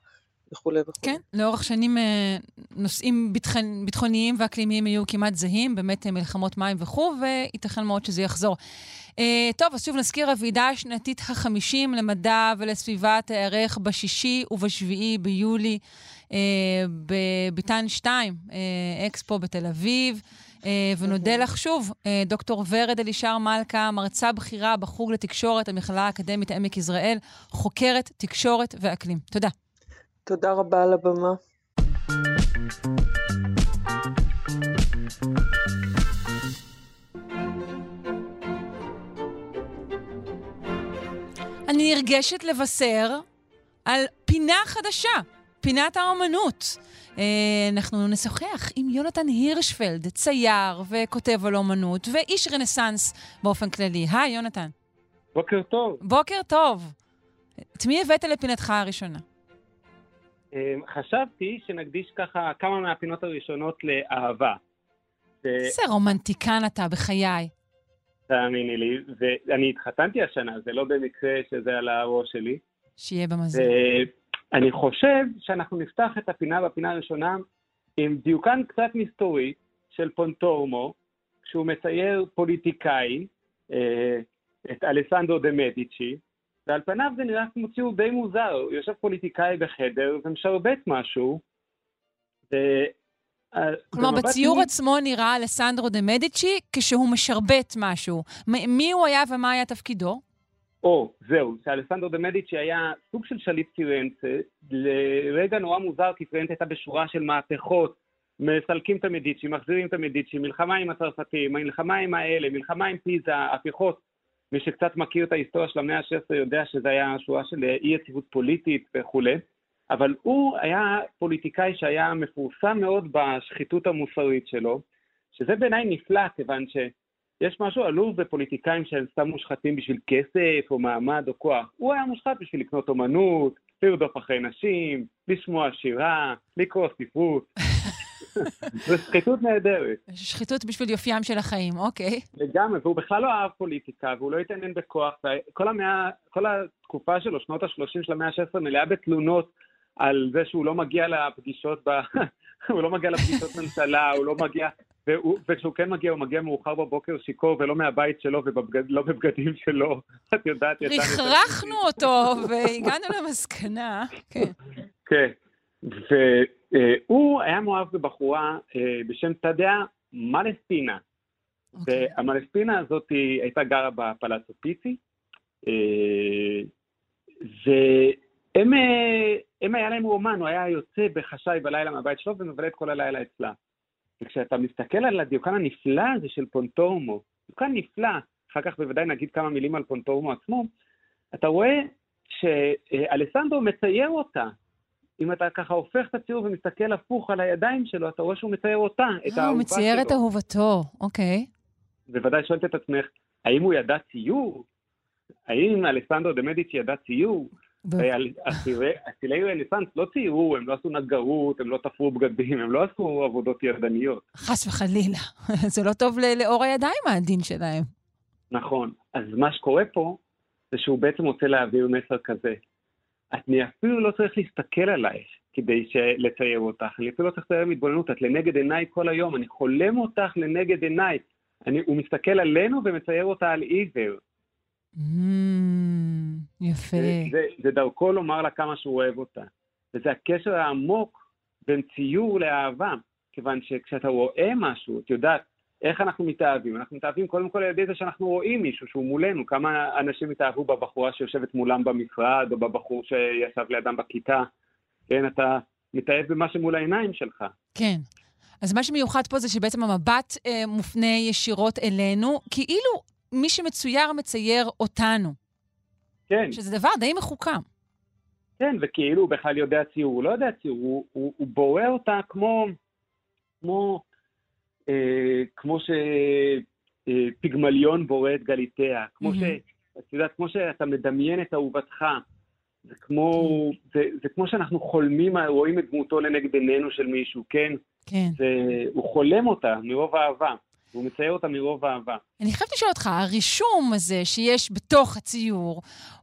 וכולי וכולי. כן, לאורך שנים אה, נושאים ביטחוניים ואקלימיים היו כמעט זהים, באמת אה, מלחמות מים וכו', וייתכן מאוד שזה יחזור. אה, טוב, אז שוב נזכיר, הוועידה השנתית החמישים למדע ולסביבה תיארך בשישי ובשביעי ביולי בביתן 2, אה, אקספו בתל אביב. ונודה לך שוב, דוקטור ורד אלישר מלכה, מרצה בכירה בחוג לתקשורת, המכללה האקדמית עמק יזרעאל, חוקרת תקשורת ואקלים. תודה. תודה רבה על הבמה. אני נרגשת לבשר על פינה חדשה, פינת האומנות. אה, אנחנו נשוחח עם יונתן הירשפלד, צייר וכותב על אומנות, ואיש רנסאנס באופן כללי. היי, יונתן. בוקר טוב. בוקר טוב. את מי הבאת לפינתך הראשונה? אה, חשבתי שנקדיש ככה כמה מהפינות הראשונות לאהבה. איזה רומנטיקן אתה, בחיי. תאמיני לי, ואני התחתנתי השנה, זה לא במקרה שזה על הראש שלי. שיהיה במזל. ואני חושב שאנחנו נפתח את הפינה בפינה הראשונה עם דיוקן קצת מסתורי של פונטורמו, כשהוא מצייר פוליטיקאי, אה, את אלסנדרו דה מדיצ'י, ועל פניו זה נראה כמו ציור די מוזר, יושב פוליטיקאי בחדר ומשרבט משהו, ו... כלומר, בציור שני- עצמו נראה אלסנדרו דה מדיצ'י כשהוא משרבט משהו. מ- מי הוא היה ומה היה תפקידו? או, זהו, שאלסנדרו דה מדיצ'י היה סוג של שליט פירנצה, לרגע נורא מוזר, כי פירנצה הייתה בשורה של מהפכות, מסלקים את המדיצ'י, מחזירים את המדיצ'י, מלחמה עם הצרפתים, מלחמה עם האלה, מלחמה עם פיזה, הפיכות. מי שקצת מכיר את ההיסטוריה של המאה ה-16 יודע שזה היה שורה של אי יציבות פוליטית וכולי, אבל הוא היה פוליטיקאי שהיה מפורסם מאוד בשחיתות המוסרית שלו, שזה בעיניי נפלא, כיוון ש... יש משהו עלוב בפוליטיקאים שהם סתם מושחתים בשביל כסף או מעמד או כוח. הוא היה מושחת בשביל לקנות אומנות, לרדוף אחרי נשים, לשמוע שירה, לקרוא ספרות. זו שחיתות נהדרת. שחיתות בשביל יופיים של החיים, אוקיי. לגמרי, והוא בכלל לא אהב פוליטיקה, והוא לא התעניין בכוח, וכל המאה, כל התקופה שלו, שנות ה-30 של המאה ה-16, מלאה בתלונות על זה שהוא לא מגיע לפגישות, ב... הוא לא מגיע לפגישות ממשלה, הוא לא מגיע, והוא, וכשהוא כן מגיע, הוא מגיע מאוחר בבוקר שיכור ולא מהבית שלו ולא לא בבגדים שלו. את יודעת, יצא... רכרכנו אותו והגענו למסקנה. כן. כן. והוא היה מאוהב בבחורה אה, בשם תדעה מלסטינה. אוקיי. והמלספינה הזאת הייתה גרה בפלאצו פיצי, אה, והם הם היה להם רומן, הוא היה יוצא בחשאי בלילה מהבית שלו ומבלה את כל הלילה אצלה. וכשאתה מסתכל על הדיוקן הנפלא הזה של פונטורמו, דיוקן נפלא, אחר כך בוודאי נגיד כמה מילים על פונטורמו עצמו, אתה רואה שאלסנדרו מצייר אותה. אם אתה ככה הופך את הציור ומסתכל הפוך על הידיים שלו, אתה רואה שהוא מצייר אותה, את אה, האהובה שלו. הוא מצייר את אהובתו, אוקיי. בוודאי שואלת את עצמך, האם הוא ידע ציור? האם אלסנדרו דה מדיצ'י ידע ציור? אצילי רנסאנס לא ציירו, הם לא עשו נגרות, הם לא תפרו בגדים, הם לא עשו עבודות ידניות. חס וחלילה. זה לא טוב לאור הידיים העדין שלהם. נכון. אז מה שקורה פה, זה שהוא בעצם רוצה להעביר מסר כזה. אני אפילו לא צריך להסתכל עלייך כדי לצייר אותך, אני אפילו לא צריך לצייר מתבוננות, את לנגד עיניי כל היום, אני חולם אותך לנגד עיניי. אני, הוא מסתכל עלינו ומצייר אותה על עיוור. Mm, יפה. זה, זה, זה דרכו לומר לה כמה שהוא אוהב אותה. וזה הקשר העמוק בין ציור לאהבה, כיוון שכשאתה רואה משהו, את יודעת, איך אנחנו מתאהבים? אנחנו מתאהבים קודם כל על ידי זה שאנחנו רואים מישהו שהוא מולנו. כמה אנשים התאהבו בבחורה שיושבת מולם במשרד, או בבחור שישב לידם בכיתה. כן, אתה מתאהב במה שמול העיניים שלך. כן. אז מה שמיוחד פה זה שבעצם המבט אה, מופנה ישירות אלינו, כאילו מי שמצויר מצייר אותנו. כן. שזה דבר די מחוכם. כן, וכאילו הוא בכלל יודע ציור. הוא לא יודע ציור, הוא, הוא, הוא בורא אותה כמו, כמו כמו שפיגמליון אה, בורא את גליתיה, כמו ש... את יודעת, כמו שאתה מדמיין את אהובתך, זה כמו, זה, זה כמו שאנחנו חולמים, רואים את דמותו לנגד עינינו של מישהו, כן? כן. זה, הוא חולם אותה מרוב אהבה, הוא מצייר אותה מרוב אהבה. אני חייבת לשאול אותך, הרישום הזה שיש בתוך הציור,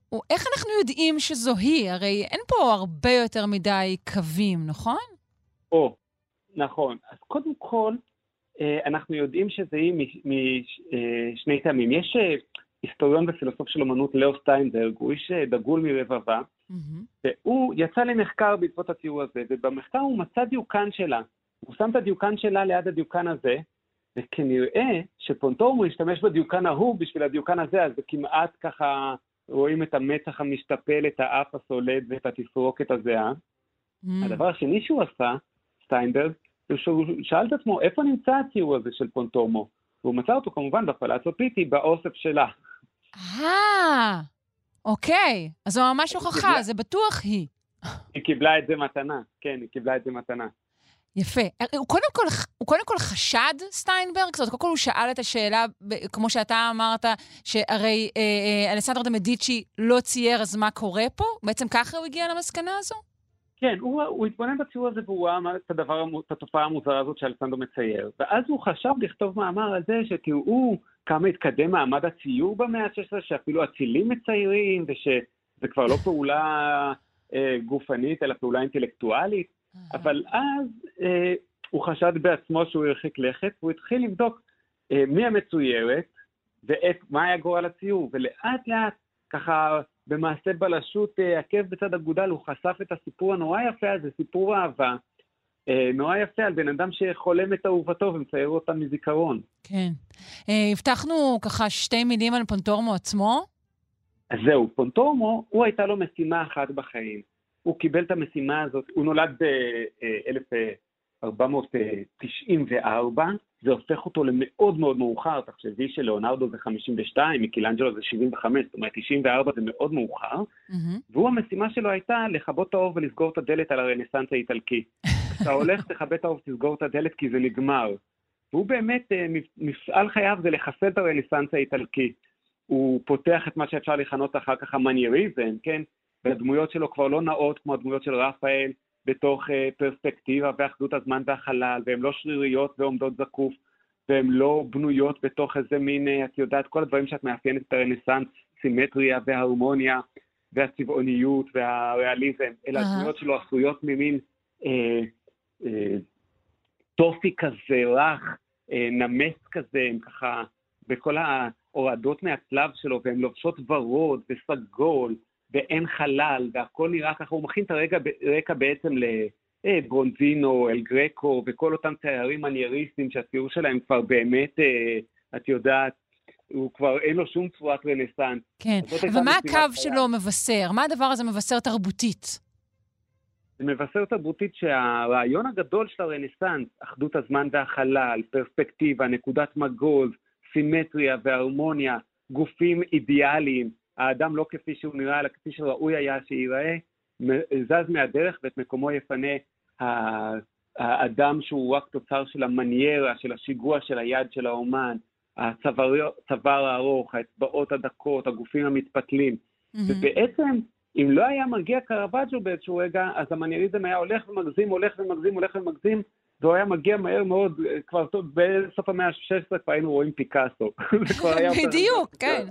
הוא, איך אנחנו יודעים שזו היא? הרי אין פה הרבה יותר מדי קווים, נכון? או, נכון. אז קודם כל, אה, אנחנו יודעים שזה היא משני טעמים. יש אה, היסטוריון ופילוסוף של אמנות, לאו סטיינברג, הוא איש אה, דגול מרבבה, והוא יצא למחקר בעקבות הציור הזה, ובמחקר הוא מצא דיוקן שלה. הוא שם את הדיוקן שלה ליד הדיוקן הזה, וכנראה שפונטורמו השתמש בדיוקן ההוא בשביל הדיוקן הזה, אז זה כמעט ככה, רואים את המצח המשתפל, את האף הסולד ואת התסרוקת הזהה. הדבר השני שהוא עשה, סטיינברג, שהוא שאל את עצמו, איפה נמצא הציור הזה של פונטורמו? והוא מצא אותו כמובן בפלאצו פיטי, באוסף שלה. אה, אוקיי. אז זו ממש הוכחה, זה בטוח היא. היא קיבלה את זה מתנה, כן, היא קיבלה את זה מתנה. יפה. הוא קודם כל, הוא קודם כל חשד, סטיינברג? זאת אומרת, קודם כל הוא שאל את השאלה, כמו שאתה אמרת, שהרי אה, אה, אלסנדר דה מדיצ'י לא צייר, אז מה קורה פה? בעצם ככה הוא הגיע למסקנה הזו? כן, הוא, הוא התבונן בציור הזה והוא ראה את, הדבר, את התופעה המוזרה הזאת שאלסנדו מצייר. ואז הוא חשב לכתוב מאמר על זה שתראו כמה התקדם מעמד הציור במאה ה-16, שאפילו אצילים מציירים, ושזה כבר לא פעולה אה, גופנית, אלא פעולה אינטלקטואלית. אבל אז אה, הוא חשד בעצמו שהוא הרחיק לכת, והוא התחיל לבדוק אה, מי המצוירת ומה היה גורל הציור, ולאט לאט ככה במעשה בלשות אה, עקב בצד אגודל, הוא חשף את הסיפור הנורא יפה הזה, סיפור אהבה, אה, נורא יפה על בן אדם שחולם את אהובתו ומצייר אותה מזיכרון. כן. אה, הבטחנו ככה שתי מילים על פונטורמו עצמו. אז זהו, פונטורמו, הוא הייתה לו משימה אחת בחיים. הוא קיבל את המשימה הזאת, הוא נולד ב-1494, זה הופך אותו למאוד מאוד מאוחר, תחשבי שלאונרדו זה 52, מיקילנג'לו זה 75, זאת אומרת 94 זה מאוד מאוחר, mm-hmm. והוא המשימה שלו הייתה לכבות את האור ולסגור את הדלת על הרנסאנס האיטלקי. אתה הולך, תכבה את האור ותסגור את הדלת כי זה נגמר. והוא באמת, אה, מפעל חייו זה לחסל את הרנסאנס האיטלקי. הוא פותח את מה שאפשר לכנות אחר כך המנייריזם, כן? והדמויות שלו כבר לא נאות כמו הדמויות של רפאל, בתוך uh, פרספקטיבה ואחדות הזמן והחלל, והן לא שריריות ועומדות זקוף, והן לא בנויות בתוך איזה מין, uh, את יודעת, כל הדברים שאת מאפיינת את הרנסאנס, סימטריה וההרמוניה והצבעוניות והריאליזם, אלא הדמויות שלו עשויות ממין אה, אה, טופי כזה, רך, אה, נמס כזה, הם ככה, בכל ההורדות מהצלב שלו, והן לובשות ורוד וסגול, ואין חלל, והכל נראה ככה, הוא מכין את הרקע בעצם לברונזינו, אל גרקו, וכל אותם תיירים מנייריסטים שהציור שלהם כבר באמת, אה, את יודעת, הוא כבר אין לו שום צורת רנסאנס. כן, אבל מה הקו שלו מבשר? מה הדבר הזה מבשר תרבותית? זה מבשר תרבותית שהרעיון הגדול של הרנסאנס, אחדות הזמן והחלל, פרספקטיבה, נקודת מגוז, סימטריה והרמוניה, גופים אידיאליים, האדם לא כפי שהוא נראה, אלא כפי שראוי היה שייראה, זז מהדרך ואת מקומו יפנה האדם שהוא רק תוצר של המניירה, של השיגוע של היד של האומן, הצוואר הארוך, האצבעות הדקות, הגופים המתפתלים. Mm-hmm. ובעצם, אם לא היה מגיע קרוואג'ו באיזשהו רגע, אז המנייריזם היה הולך ומגזים, הולך ומגזים, הולך ומגזים, והוא היה מגיע מהר מאוד, כבר בסוף המאה ה-16 כבר היינו רואים פיקאסו. בדיוק, כן.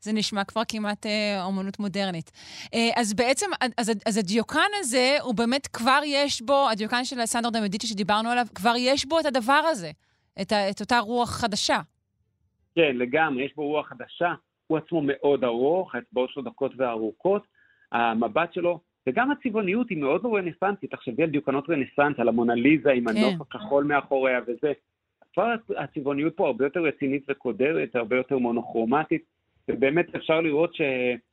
זה נשמע כבר כמעט אה, אומנות מודרנית. אה, אז בעצם, אז, אז הדיוקן הזה, הוא באמת כבר יש בו, הדיוקן של סנדר דמדיצ'י שדיברנו עליו, כבר יש בו את הדבר הזה, את, ה, את אותה רוח חדשה. כן, לגמרי, יש בו רוח חדשה. הוא עצמו מאוד ארוך, האצבעות שלו דקות וארוכות. המבט שלו, וגם הצבעוניות היא מאוד לא רנסנטית. תחשבי על דיוקנות רנסנט, על המונליזה עם כן. הנוף הכחול מאחוריה וזה. כבר הצבעוניות פה הרבה יותר רצינית וקודרת, הרבה יותר מונוכרומטית. ובאמת אפשר לראות ש...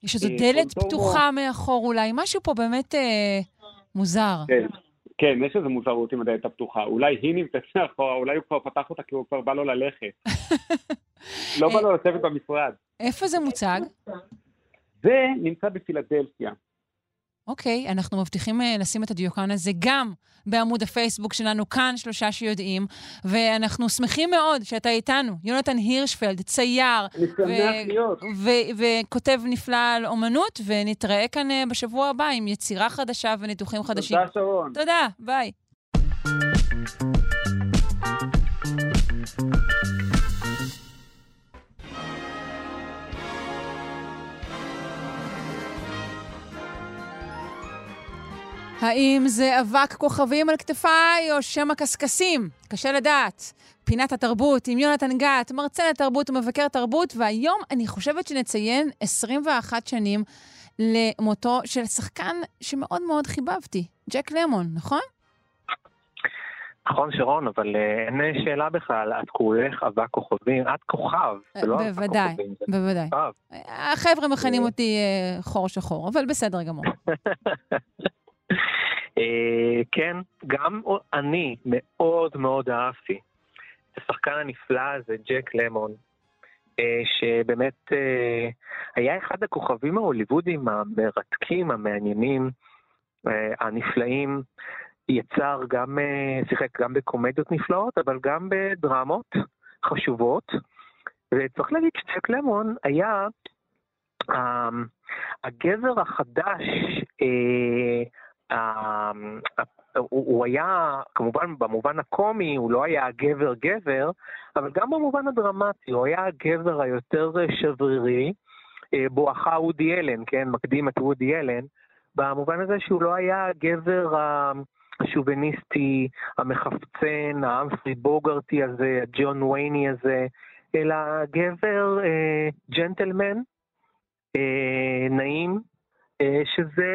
יש איזו אה, דלת פתוחה מאחור אולי, משהו פה באמת אה, מוזר. כן, כן, יש איזו מוזרות עם הדלת הפתוחה. אולי היא נמצאת מאחורה, אולי הוא כבר פתח אותה כי הוא כבר בא לו ללכת. לא בא לו לשבת במשרד. איפה זה מוצג? זה נמצא בפילדלפיה. אוקיי, okay, אנחנו מבטיחים uh, לשים את הדיוקן הזה גם בעמוד הפייסבוק שלנו, כאן שלושה שיודעים, ואנחנו שמחים מאוד שאתה איתנו. יונתן הירשפלד, צייר, וכותב נפלא על אומנות, ונתראה כאן uh, בשבוע הבא עם יצירה חדשה וניתוחים חדשים. תודה, שרון. תודה, ביי. האם זה אבק כוכבים על כתפיי או שמא קשקשים? קשה לדעת. פינת התרבות עם יונתן גת, מרצה לתרבות ומבקר תרבות, והיום אני חושבת שנציין 21 שנים למותו של שחקן שמאוד מאוד חיבבתי, ג'ק למון, נכון? נכון, שרון, אבל אה, אין שאלה בכלל, את קוראים אבק כוכבים, את כוכב, זה לא אבק כוכבים. בוודאי, בוודאי. החבר'ה מכנים אותי אה, חור שחור, אבל בסדר גמור. אה, כן, גם אני מאוד מאוד אהבתי את השחקן הנפלא הזה, ג'ק למון, אה, שבאמת אה, היה אחד הכוכבים ההוליוודיים המרתקים, המעניינים, הנפלאים. יצר גם, שיחק גם בקומדיות נפלאות, אבל גם בדרמות חשובות. וצריך להגיד שג'ק למון היה הגבר החדש, הוא היה, כמובן במובן הקומי, הוא לא היה גבר-גבר, אבל גם במובן הדרמטי, הוא היה הגבר היותר שברירי, אה, בואכה וודי אלן, כן, מקדים את וודי אלן, במובן הזה שהוא לא היה הגבר השוביניסטי, המחפצן, האמפרי בוגרטי הזה, הג'ון וייני הזה, אלא גבר אה, ג'נטלמן, אה, נעים, שזה,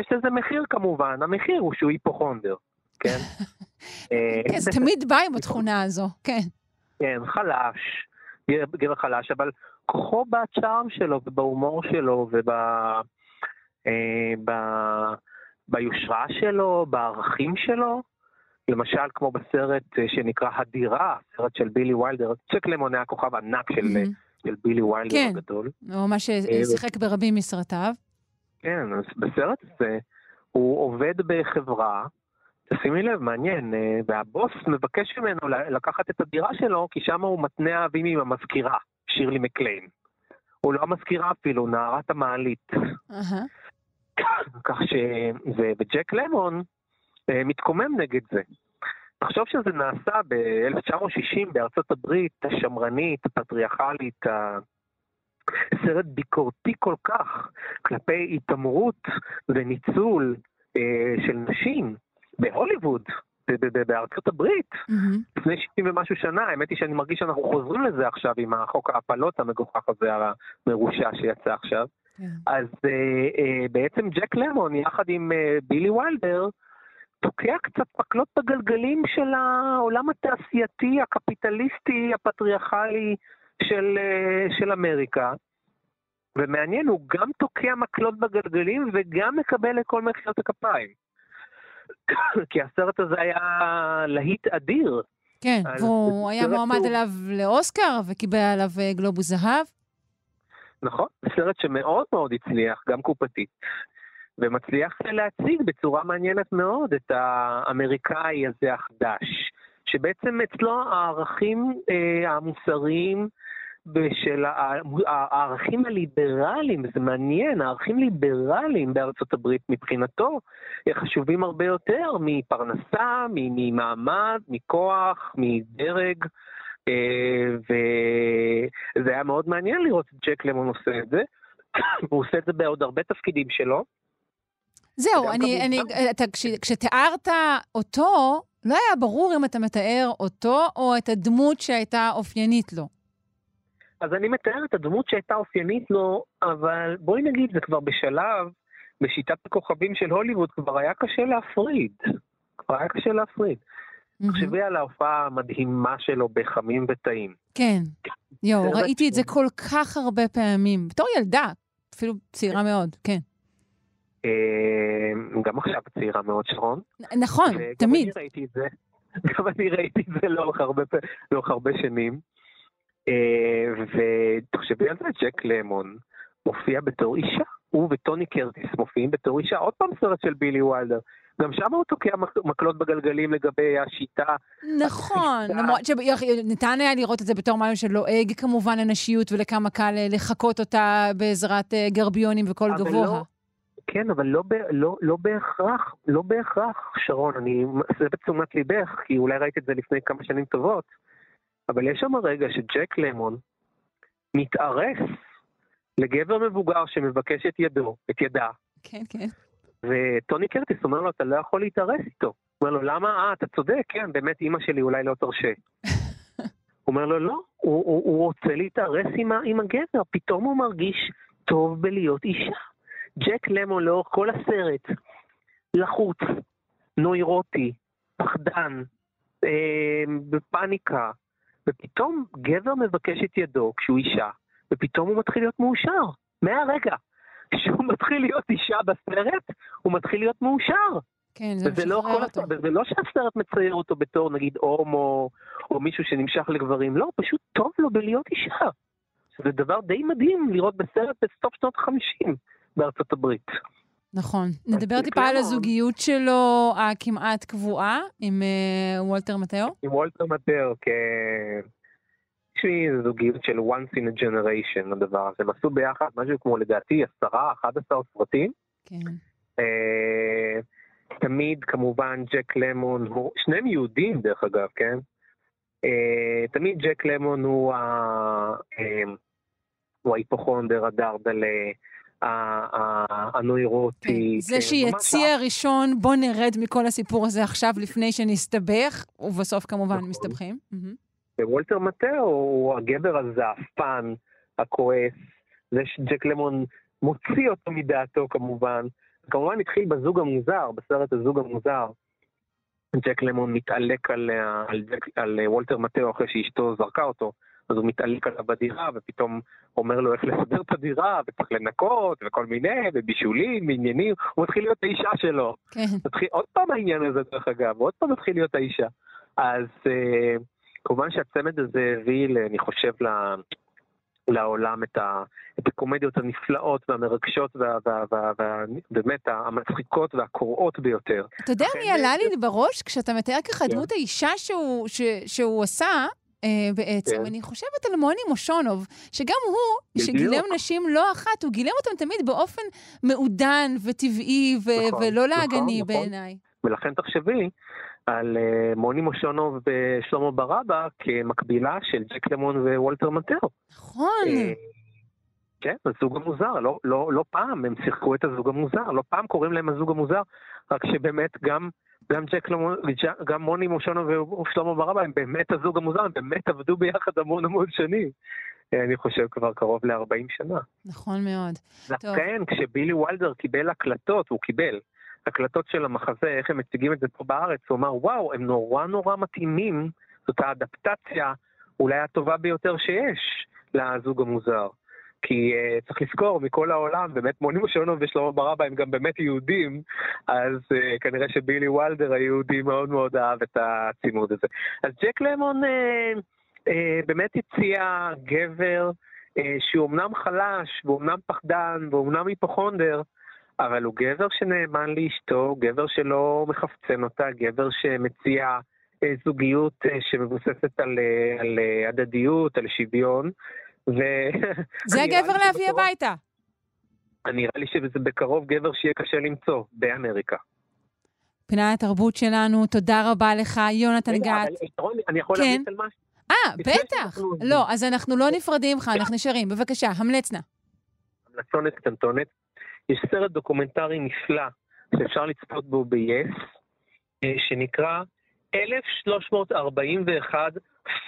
יש לזה מחיר כמובן, המחיר הוא שהוא היפוכונדר, כן? אה, כן, זה תמיד בא עם התכונה הזו, כן. כן, חלש, גבר חלש, אבל כוחו בצ'ארם שלו ובהומור שלו וב... אה, ב... ביושרה שלו, בערכים שלו, למשל כמו בסרט שנקרא הדירה, סרט של בילי ויילדר, ג'ק למון היה כוכב ענק של, אהמ. של בילי ויילדר כן, הגדול. כן, הוא ממש שיחק ברבים מסרטיו. כן, אז בסרט הזה הוא עובד בחברה, תשימי לב, מעניין, אה, והבוס מבקש ממנו לקחת את הדירה שלו, כי שם הוא מתנה אהבים עם המזכירה, שירלי מקליין. הוא לא המזכירה אפילו, נערת המעלית. כך ש... וג'ק למון אה, מתקומם נגד זה. תחשוב שזה נעשה ב-1960 בארצות הברית השמרנית, הפטריארכלית, סרט ביקורתי כל כך כלפי התעמרות וניצול אה, של נשים בהוליווד, בארצות הברית, mm-hmm. לפני 60 ומשהו שנה, האמת היא שאני מרגיש שאנחנו חוזרים לזה עכשיו עם החוק ההפלות המגוחך הזה, המרושע שיצא עכשיו. Yeah. כן. אז אה, אה, בעצם ג'ק למון, יחד עם אה, בילי וילדר, תוקע קצת מקלות בגלגלים של העולם התעשייתי, הקפיטליסטי, הפטריארכלי, של, אה, של אמריקה, ומעניין, הוא גם תוקע מקלות בגלגלים וגם מקבל את כל מחיאות הכפיים. כי הסרט הזה היה להיט אדיר. כן, והוא היה מועמד אליו לאוסקר וקיבל עליו אה, גלובוס זהב. נכון, סרט שמאוד מאוד הצליח, גם קופתית, ומצליח להציג בצורה מעניינת מאוד את האמריקאי הזה החדש, שבעצם אצלו הערכים אה, המוסריים בשל הערכים הליברליים, זה מעניין, הערכים ליברליים בארצות הברית מבחינתו חשובים הרבה יותר מפרנסה, ממעמד, מכוח, מדרג. אה, וזה היה מאוד מעניין לראות את ג'ק למון עושה את זה. הוא עושה את זה בעוד הרבה תפקידים שלו. זהו, אני, אני, אתה, כש, כשתיארת אותו, לא היה ברור אם אתה מתאר אותו או את הדמות שהייתה אופיינית לו. אז אני מתאר את הדמות שהייתה אופיינית לו, אבל בואי נגיד, זה כבר בשלב, בשיטת הכוכבים של הוליווד, כבר היה קשה להפריד. כבר היה קשה להפריד. תחשבי על ההופעה המדהימה שלו בחמים וטעים. כן. יואו, ראיתי את זה כל כך הרבה פעמים. בתור ילדה, אפילו צעירה מאוד, כן. אה, גם עכשיו צעירה מאוד, שרון. נכון, תמיד. גם אני ראיתי את זה. גם אני ראיתי את זה לאורך הרבה שנים. אה, ותחשבי על זה, ג'ק למון מופיע בתור אישה. הוא וטוני קרטיס מופיעים בתור אישה. עוד פעם סרט של בילי וולדר. גם שם הוא תוקע מקלות בגלגלים לגבי השיטה. נכון, למרות שניתן היה לראות את זה בתור משהו שלועג כמובן לנשיות ולכמה קל אה, לחקות אותה בעזרת גרביונים וקול גבוה. לא, כן, אבל לא, לא, לא בהכרח, לא בהכרח, שרון, אני, זה בתשומת ליבך, כי אולי ראית את זה לפני כמה שנים טובות. אבל יש שם רגע שג'ק למון מתארס לגבר מבוגר שמבקש את ידו, את ידה. כן, כן. וטוני קרטיס אומר לו, אתה לא יכול להתארס איתו. הוא אומר לו, למה? אה, אתה צודק, כן, באמת אימא שלי אולי לא תרשה. הוא אומר לו, לא, הוא, הוא, הוא רוצה להתארס עם, עם הגבר, פתאום הוא מרגיש טוב בלהיות אישה. ג'ק למון לאורך כל הסרט, לחוץ, נוירוטי, פחדן, אה, בפאניקה, ופתאום גבר מבקש את ידו כשהוא אישה, ופתאום הוא מתחיל להיות מאושר, מהרגע. כשהוא מתחיל להיות אישה בסרט, הוא מתחיל להיות מאושר. כן, זה משחרר לא אותו. וזה לא שהסרט מצייר אותו בתור נגיד הומו, או מישהו שנמשך לגברים, לא, פשוט טוב לו בלהיות אישה. זה דבר די מדהים לראות בסרט בסוף שנות ה-50 בארצות הברית. נכון. נדבר טיפה על הזוגיות שלו הכמעט קבועה עם uh, וולטר מטאו? עם וולטר מטאו, כן. יש לי זוגיות של once in a generation, הדבר הזה. הם עשו ביחד משהו כמו לדעתי עשרה, 11 סרטים. כן. Uh, תמיד כמובן ג'ק למון, הוא, שניהם יהודים דרך אגב, כן? Uh, תמיד ג'ק למון הוא, ה, uh, הוא ההיפוכונדר, הדרדלה. הנוירוטי. כן, זה שיציע ראשון, בוא נרד מכל הסיפור הזה עכשיו לפני שנסתבך, ובסוף כמובן נכון. מסתבכים. ווולטר מטאו הוא הגבר הזעפן, הכועס, זה שג'ק למון מוציא אותו מדעתו כמובן. כמובן התחיל בזוג המוזר, בסרט הזוג המוזר. ג'ק למון מתעלק על, על, על וולטר מטאו אחרי שאשתו זרקה אותו. אז הוא מתעלק עליו בדירה, ופתאום אומר לו איך לסדר את הדירה, וצריך לנקות, וכל מיני, ובישולים, עניינים, הוא מתחיל להיות האישה שלו. כן. מתחיל, עוד פעם העניין הזה, דרך אגב, עוד פעם מתחיל להיות האישה. אז אה, כמובן שהצמד הזה הביא, אני חושב, ל... לעולם את, ה, את הקומדיות הנפלאות והמרגשות ובאמת המצחיקות והקוראות ביותר. אתה יודע מי עלה לי בראש כשאתה מתאר ככה כן. דמות האישה שהוא, ש, שהוא עשה? Uh, בעצם. כן. אני חושבת על מוני מושונוב, שגם הוא, שגילם נשים לא אחת, הוא גילם אותם תמיד באופן מעודן וטבעי נכון, ולא נכון, לעגני נכון. בעיניי. ולכן תחשבי על uh, מוני מושונוב ושלמה ברבא כמקבילה של ג'ק למון ווולטר מטר. נכון. Uh, כן, הזוג המוזר, לא, לא, לא פעם הם שיחקו את הזוג המוזר, לא פעם קוראים להם הזוג המוזר, רק שבאמת גם גם ג'ק, גם מוני מושנו ושלמה ברבא הם באמת הזוג המוזר, הם באמת עבדו ביחד המון המון שנים. אני חושב כבר קרוב ל-40 שנה. נכון מאוד. כן, כשבילי וולדר קיבל הקלטות, הוא קיבל הקלטות של המחזה, איך הם מציגים את זה פה בארץ, הוא אמר, וואו, הם נורא נורא מתאימים, זאת האדפטציה אולי הטובה ביותר שיש. לזוג המוזר. כי uh, צריך לזכור, מכל העולם, באמת מונים השלום ושלמה ברבא הם גם באמת יהודים, אז uh, כנראה שבילי וולדר היהודי מאוד מאוד אהב את הצימוד הזה. אז ג'ק למון uh, uh, באמת הציע גבר uh, שהוא אמנם חלש, והוא אמנם פחדן, והוא אמנם היפוכונדר, אבל הוא גבר שנאמן לאשתו, גבר שלא מחפצן אותה, גבר שמציע אה, זוגיות אה, שמבוססת על, אה, על הדדיות, על שוויון. ו... זה הגבר להביא הביתה. נראה לי שזה בקרוב גבר שיהיה קשה למצוא באמריקה. פינת התרבות שלנו, תודה רבה לך, יונתן גת. אני יכול כן. להמליץ על משהו? אה, בטח. לא, אז אנחנו לא נפרדים ממך, אנחנו נשארים. בבקשה, המלץ נא. המלצונת קטנטונת. יש סרט דוקומנטרי נפלא שאפשר לצפות בו ב-yes, שנקרא 1341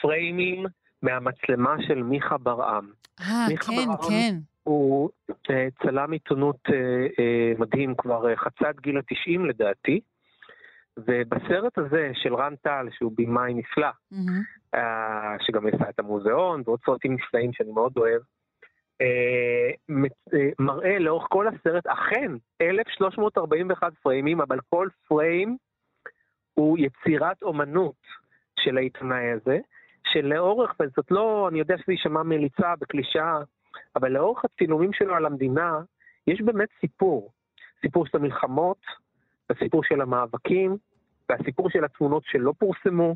פריימים מהמצלמה של מיכה בר-עם. אה, כן, בר-עם כן. הוא אה, צלם עיתונות uh, uh, מדהים, כבר אה, חצה את גיל ה-90 לדעתי, ובסרט הזה של רן טל, שהוא במאי נפלא, mm-hmm. uh, שגם עשה את המוזיאון ועוד סרטים נפלאים שאני מאוד אוהב, uh, מראה לאורך כל הסרט, אכן, 1341 פריימים, אבל כל פריים הוא יצירת אומנות של העיתונאי הזה, שלאורך, וזאת לא, אני יודע שזה יישמע מליצה בקלישאה, אבל לאורך הצילומים שלו על המדינה, יש באמת סיפור. סיפור של המלחמות, הסיפור של המאבקים, והסיפור של התמונות שלא פורסמו,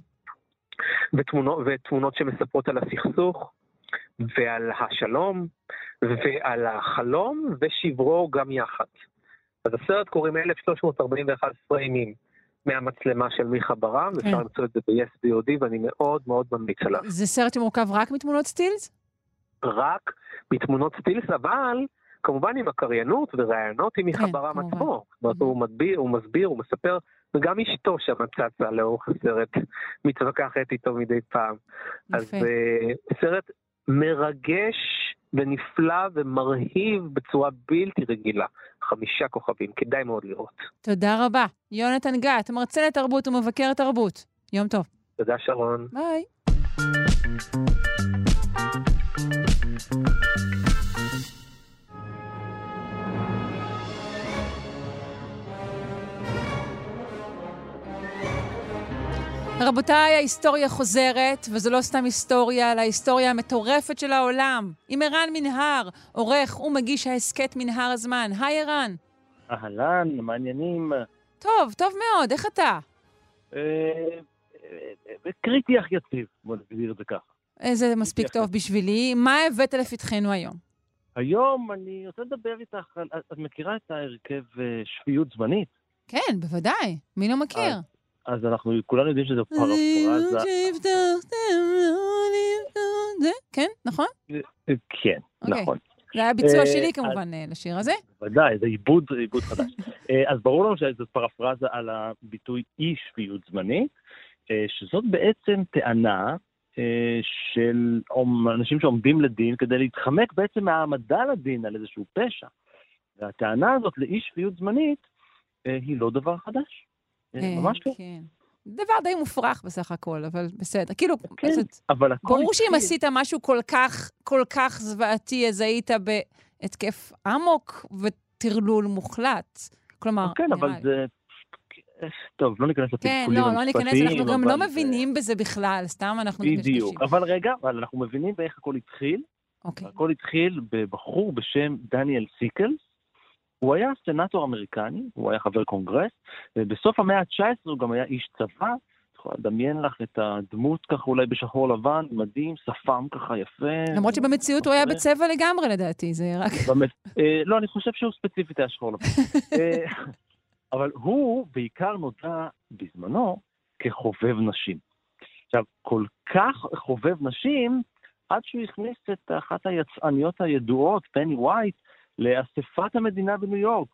ותמונות, ותמונות שמספרות על הסכסוך, ועל השלום, ועל החלום, ושברו גם יחד. אז הסרט קוראים 1341 פריימים. מהמצלמה של מיכה ברם, כן. אפשר למצוא את זה ב-yes VOD, ואני מאוד מאוד ממליץ עליו. זה סרט שמורכב רק מתמונות סטילס? רק מתמונות סטילס, אבל כמובן עם הקריינות וראיונות עם מיכה כן, ברם עצמו. זאת אומרת, הוא מסביר, הוא מסביר, הוא מספר, וגם אשתו שם צצה לאורך הסרט, מתווכחת איתו מדי פעם. יפה. אז uh, סרט מרגש ונפלא ומרהיב בצורה בלתי רגילה. חמישה כוכבים, כדאי מאוד לראות. תודה רבה. יונתן גת, מרצה לתרבות ומבקר תרבות. יום טוב. תודה, שרון. ביי. רבותיי, ההיסטוריה חוזרת, וזו לא סתם היסטוריה, אלא ההיסטוריה המטורפת של העולם. עם ערן מנהר, עורך ומגיש ההסכת מנהר הזמן. היי ערן. אהלן, מעניינים. טוב, טוב מאוד, איך אתה? אה, אה, קריטי אך יציב, בוא נגדיר את זה ככה. איזה מספיק טוב בשבילי. מה הבאת לפתחנו היום? היום אני רוצה לדבר איתך, את מכירה את ההרכב אה, שפיות זמנית? כן, בוודאי. מי לא מכיר? אז אנחנו כולנו יודעים שזה פרפרזה. כן, נכון? כן, אוקיי. נכון. זה היה ביצוע אה, שלי כמובן אה, לשיר הזה. ודאי, זה עיבוד, עיבוד חדש. אה, אז ברור לנו שזו פרפרזה על הביטוי אי שפיות זמנית, שזאת בעצם טענה של אנשים שעומדים לדין כדי להתחמק בעצם מהעמדה לדין על איזשהו פשע. והטענה הזאת לאי שפיות זמנית היא לא דבר חדש. כן, ממש לא. כן. דבר די מופרך בסך הכל, אבל בסדר. כאילו, כן, פשוט, אבל הכל... ברור שאם עשית משהו כל כך, כל כך זוועתי, אז היית בהתקף אמוק וטרלול מוחלט. כלומר, כן, אבל לי. זה... טוב, לא ניכנס לפלפולים המשפטיים. כן, לא, לא ניכנס, אנחנו גם לא מבינים בזה בכלל, סתם אנחנו. בדיוק, אבל רגע, אבל אנחנו מבינים באיך הכל התחיל. אוקיי. הכל התחיל בבחור בשם דניאל סיקלס, הוא היה סנאטור אמריקני, הוא היה חבר קונגרס, ובסוף המאה ה-19 הוא גם היה איש צבא. יכולה לדמיין לך את הדמות ככה אולי בשחור לבן, מדהים, שפם ככה יפה. למרות שבמציאות הוא היה בצבע לגמרי לדעתי, זה רק... אה, לא, אני חושב שהוא ספציפית היה שחור לבן. אה, אבל הוא בעיקר נודע בזמנו כחובב נשים. עכשיו, כל כך חובב נשים, עד שהוא הכניס את אחת היצאניות הידועות, פני ווייט, לאספת המדינה בניו יורק.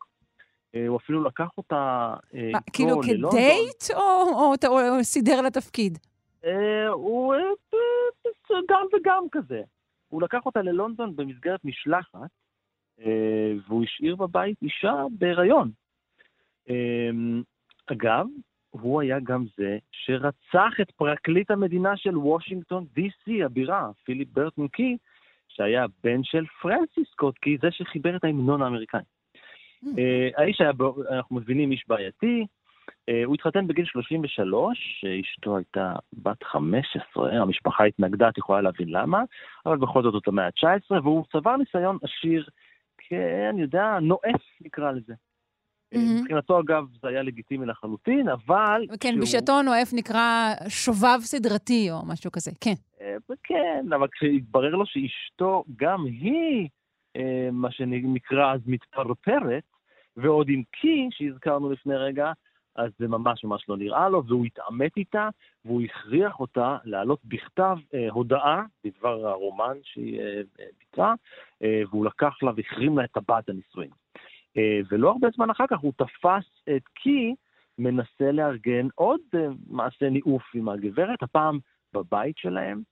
אה, הוא אפילו לקח אותה אה, איתו כאילו כדייט, או סידר לתפקיד? אה, הוא גם וגם כזה. הוא לקח אותה ללונדון במסגרת משלחת, והוא השאיר בבית אישה בהיריון. אגב, הוא היה גם זה שרצח את פרקליט המדינה של וושינגטון, די.סי, הבירה, פיליפ ברטון קי, שהיה בן של פרנסיס סקוט קי, זה שחיבר את ההמנון האמריקאי. אה, האיש היה, אנחנו מבינים, איש בעייתי. אה, הוא התחתן בגיל 33, אשתו הייתה בת 15, המשפחה התנגדה, את יכולה להבין למה, אבל בכל זאת זאת המאה ה-19, והוא צבר ניסיון עשיר, אני יודע, נואף נקרא לזה. מבחינתו, אגב, זה היה לגיטימי לחלוטין, אבל... כן, בשעתו נואף נקרא שובב סדרתי או משהו כזה, כן. כן, אבל כשהתברר לו שאשתו, גם היא, מה שנקרא אז מתפרפרת, ועוד עם קי, שהזכרנו לפני רגע, אז זה ממש ממש לא נראה לו, והוא התעמת איתה, והוא הכריח אותה להעלות בכתב אה, הודעה בדבר הרומן שהיא אה, ביצעה, אה, והוא לקח לה והחרים לה את טבעת הנישואין. אה, ולא הרבה זמן אחר כך הוא תפס את קי, מנסה לארגן עוד אה, מעשה ניאוף עם הגברת, הפעם בבית שלהם,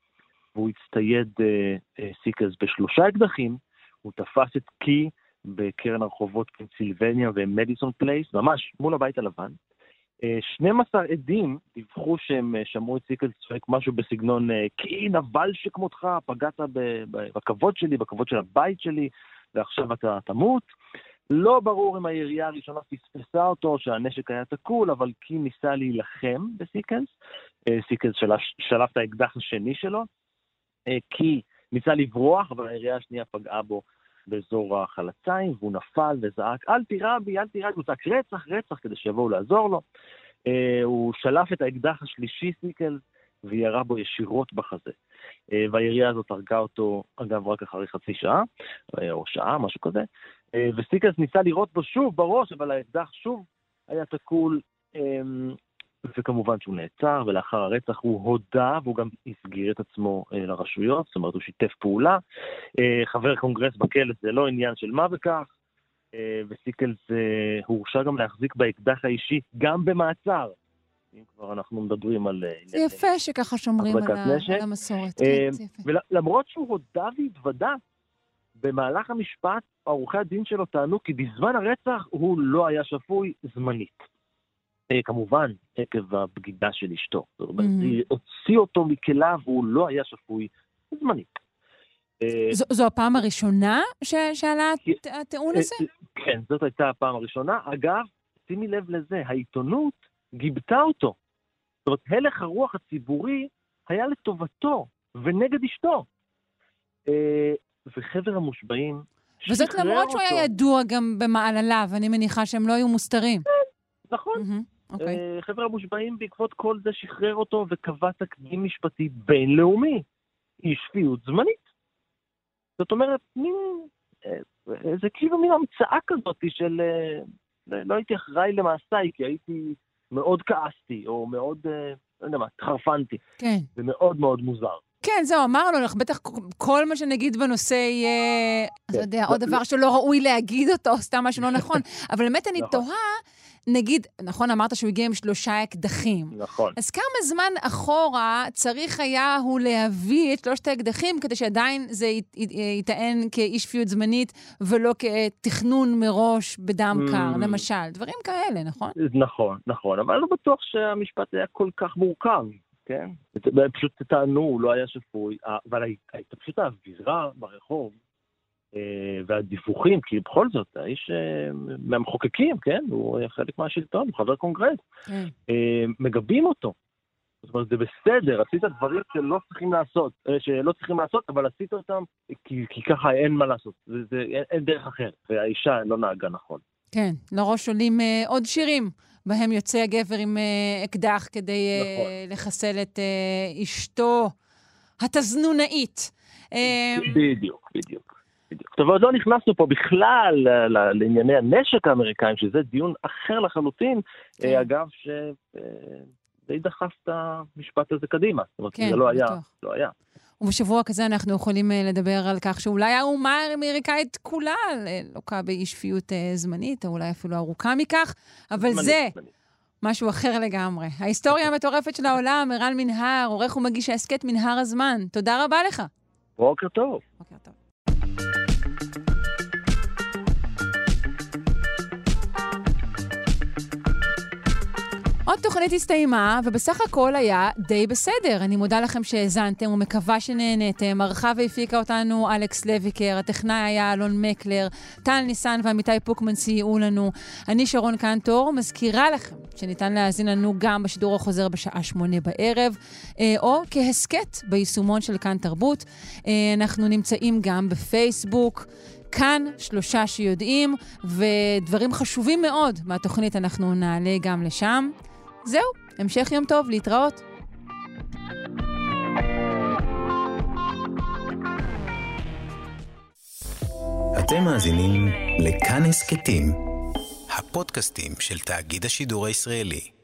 והוא הצטייד אה, סיקרס בשלושה אקדחים, הוא תפס את קי בקרן הרחובות פנסילבניה ומדיסון פלייס, ממש מול הבית הלבן. 12 עדים דיווחו שהם שמעו את סיקלס צועק משהו בסגנון כי נבל שכמותך, פגעת בכבוד שלי, בכבוד של הבית שלי, ועכשיו אתה תמות. לא ברור אם הירייה הראשונה פספסה אותו, שהנשק היה תקול, אבל קי ניסה להילחם בסיקלס. סיקלס שלף את האקדח השני שלו. קי ניסה לברוח, אבל הירייה השנייה פגעה בו באזור החלציים, והוא נפל וזעק, אל תירה בי, אל תירה בי, הוא צעק רצח, רצח, כדי שיבואו לעזור לו. Uh, הוא שלף את האקדח השלישי, סיקל, וירה בו ישירות בחזה. והירייה הזאת הרגה אותו, אגב, רק אחרי חצי שעה, או שעה, משהו כזה. Uh, וסיקלס ניסה לירות בו שוב בראש, אבל האקדח שוב היה תקול. Um, וכמובן שהוא נעצר, ולאחר הרצח הוא הודה, והוא גם הסגיר את עצמו אה, לרשויות, זאת אומרת, הוא שיתף פעולה. אה, חבר קונגרס בכלא זה לא עניין של מה בכך, אה, וסיקלס אה, הורשע גם להחזיק באקדח האישי גם במעצר. אם כבר אנחנו מדברים על... זה יפה שככה שומרים על, על המסורת. אה, כן, ולמרות שהוא הודה והתוודה, במהלך המשפט, עורכי הדין שלו טענו כי בזמן הרצח הוא לא היה שפוי זמנית. כמובן, עקב הבגידה של אשתו. זאת אומרת, mm-hmm. היא הוציא אותו מכליו והוא לא היה שפוי זמנית. זו, זו הפעם הראשונה שעלה הטיעון הזה? כן, זאת הייתה הפעם הראשונה. אגב, שימי לב לזה, העיתונות גיבתה אותו. זאת אומרת, הלך הרוח הציבורי היה לטובתו ונגד אשתו. וחבר המושבעים וזאת למרות שהוא היה ידוע גם במעלליו, אני מניחה שהם לא היו מוסתרים. נכון. Mm-hmm. Okay. אוקיי. אה, חבר המושבעים בעקבות כל זה שחרר אותו וקבע תקדים משפטי בינלאומי. אי שפיות זמנית. זאת אומרת, מין, אה, זה כאילו מין המצאה כזאת של... אה, לא הייתי אחראי למעשיי, כי הייתי מאוד כעסתי, או מאוד, לא יודע מה, התחרפנתי. כן. זה מאוד מאוד מוזר. כן, זהו, אמרנו לך, בטח כל מה שנגיד בנושא יהיה, אתה כן. יודע, עוד דבר שלא ראוי להגיד אותו, סתם משהו לא נכון. אבל באמת אני נכון. תוהה, נגיד, נכון, אמרת שהוא הגיע עם שלושה אקדחים. נכון. אז כמה זמן אחורה צריך היה הוא להביא את שלושת האקדחים כדי שעדיין זה ייטען כאי שפיות זמנית ולא כתכנון מראש בדם mm. קר, למשל. דברים כאלה, נכון? נכון, נכון, אבל לא בטוח שהמשפט היה כל כך מורכב. כן? פשוט טענו, הוא לא היה שפוי, אבל הייתה פשוט האווירה ברחוב אה, והדיווחים, כי בכל זאת, האיש אה, מהמחוקקים, כן? הוא חלק מהשלטון, הוא חבר קונגרס. כן. אה, מגבים אותו. זאת אומרת, זה בסדר, עשית דברים שלא צריכים לעשות, שלא צריכים לעשות, אבל עשית אותם כי, כי ככה אין מה לעשות, זה, זה, אין, אין דרך אחרת, והאישה לא נהגה נכון. כן, לראש עולים אה, עוד שירים, בהם יוצא הגבר עם אה, אקדח כדי נכון. אה, לחסל את אה, אשתו התזנונאית. בדיוק, בדיוק. בדיוק. טוב, עוד לא נכנסנו פה בכלל לענייני הנשק האמריקאים, שזה דיון אחר לחלוטין, כן. אגב, שדי דחף את המשפט הזה קדימה. זאת אומרת, כן, זה לא היה, לא היה. ובשבוע כזה אנחנו יכולים לדבר על כך שאולי האומה האמריקאית כולה לוקה באי שפיות זמנית, או אולי אפילו ארוכה מכך, אבל זמנית, זה... זמנית. משהו אחר לגמרי. ההיסטוריה המטורפת של העולם, ערן מנהר, עורך ומגיש ההסכת מנהר הזמן. תודה רבה לך. בוקר טוב. בוקר טוב. עוד תוכנית הסתיימה, ובסך הכל היה די בסדר. אני מודה לכם שהאזנתם ומקווה שנהניתם. ערכה והפיקה אותנו אלכס לויקר, הטכנאי היה אלון מקלר, טל ניסן ועמיתי פוקמן סייעו לנו. אני שרון קנטור, מזכירה לכם שניתן להאזין לנו גם בשידור החוזר בשעה שמונה בערב, אה, או כהסכת ביישומון של כאן תרבות. אה, אנחנו נמצאים גם בפייסבוק. כאן שלושה שיודעים, ודברים חשובים מאוד מהתוכנית אנחנו נעלה גם לשם. זהו, המשך יום טוב, להתראות. אתם מאזינים לכאן הסכתים, הפודקאסטים של תאגיד השידור הישראלי.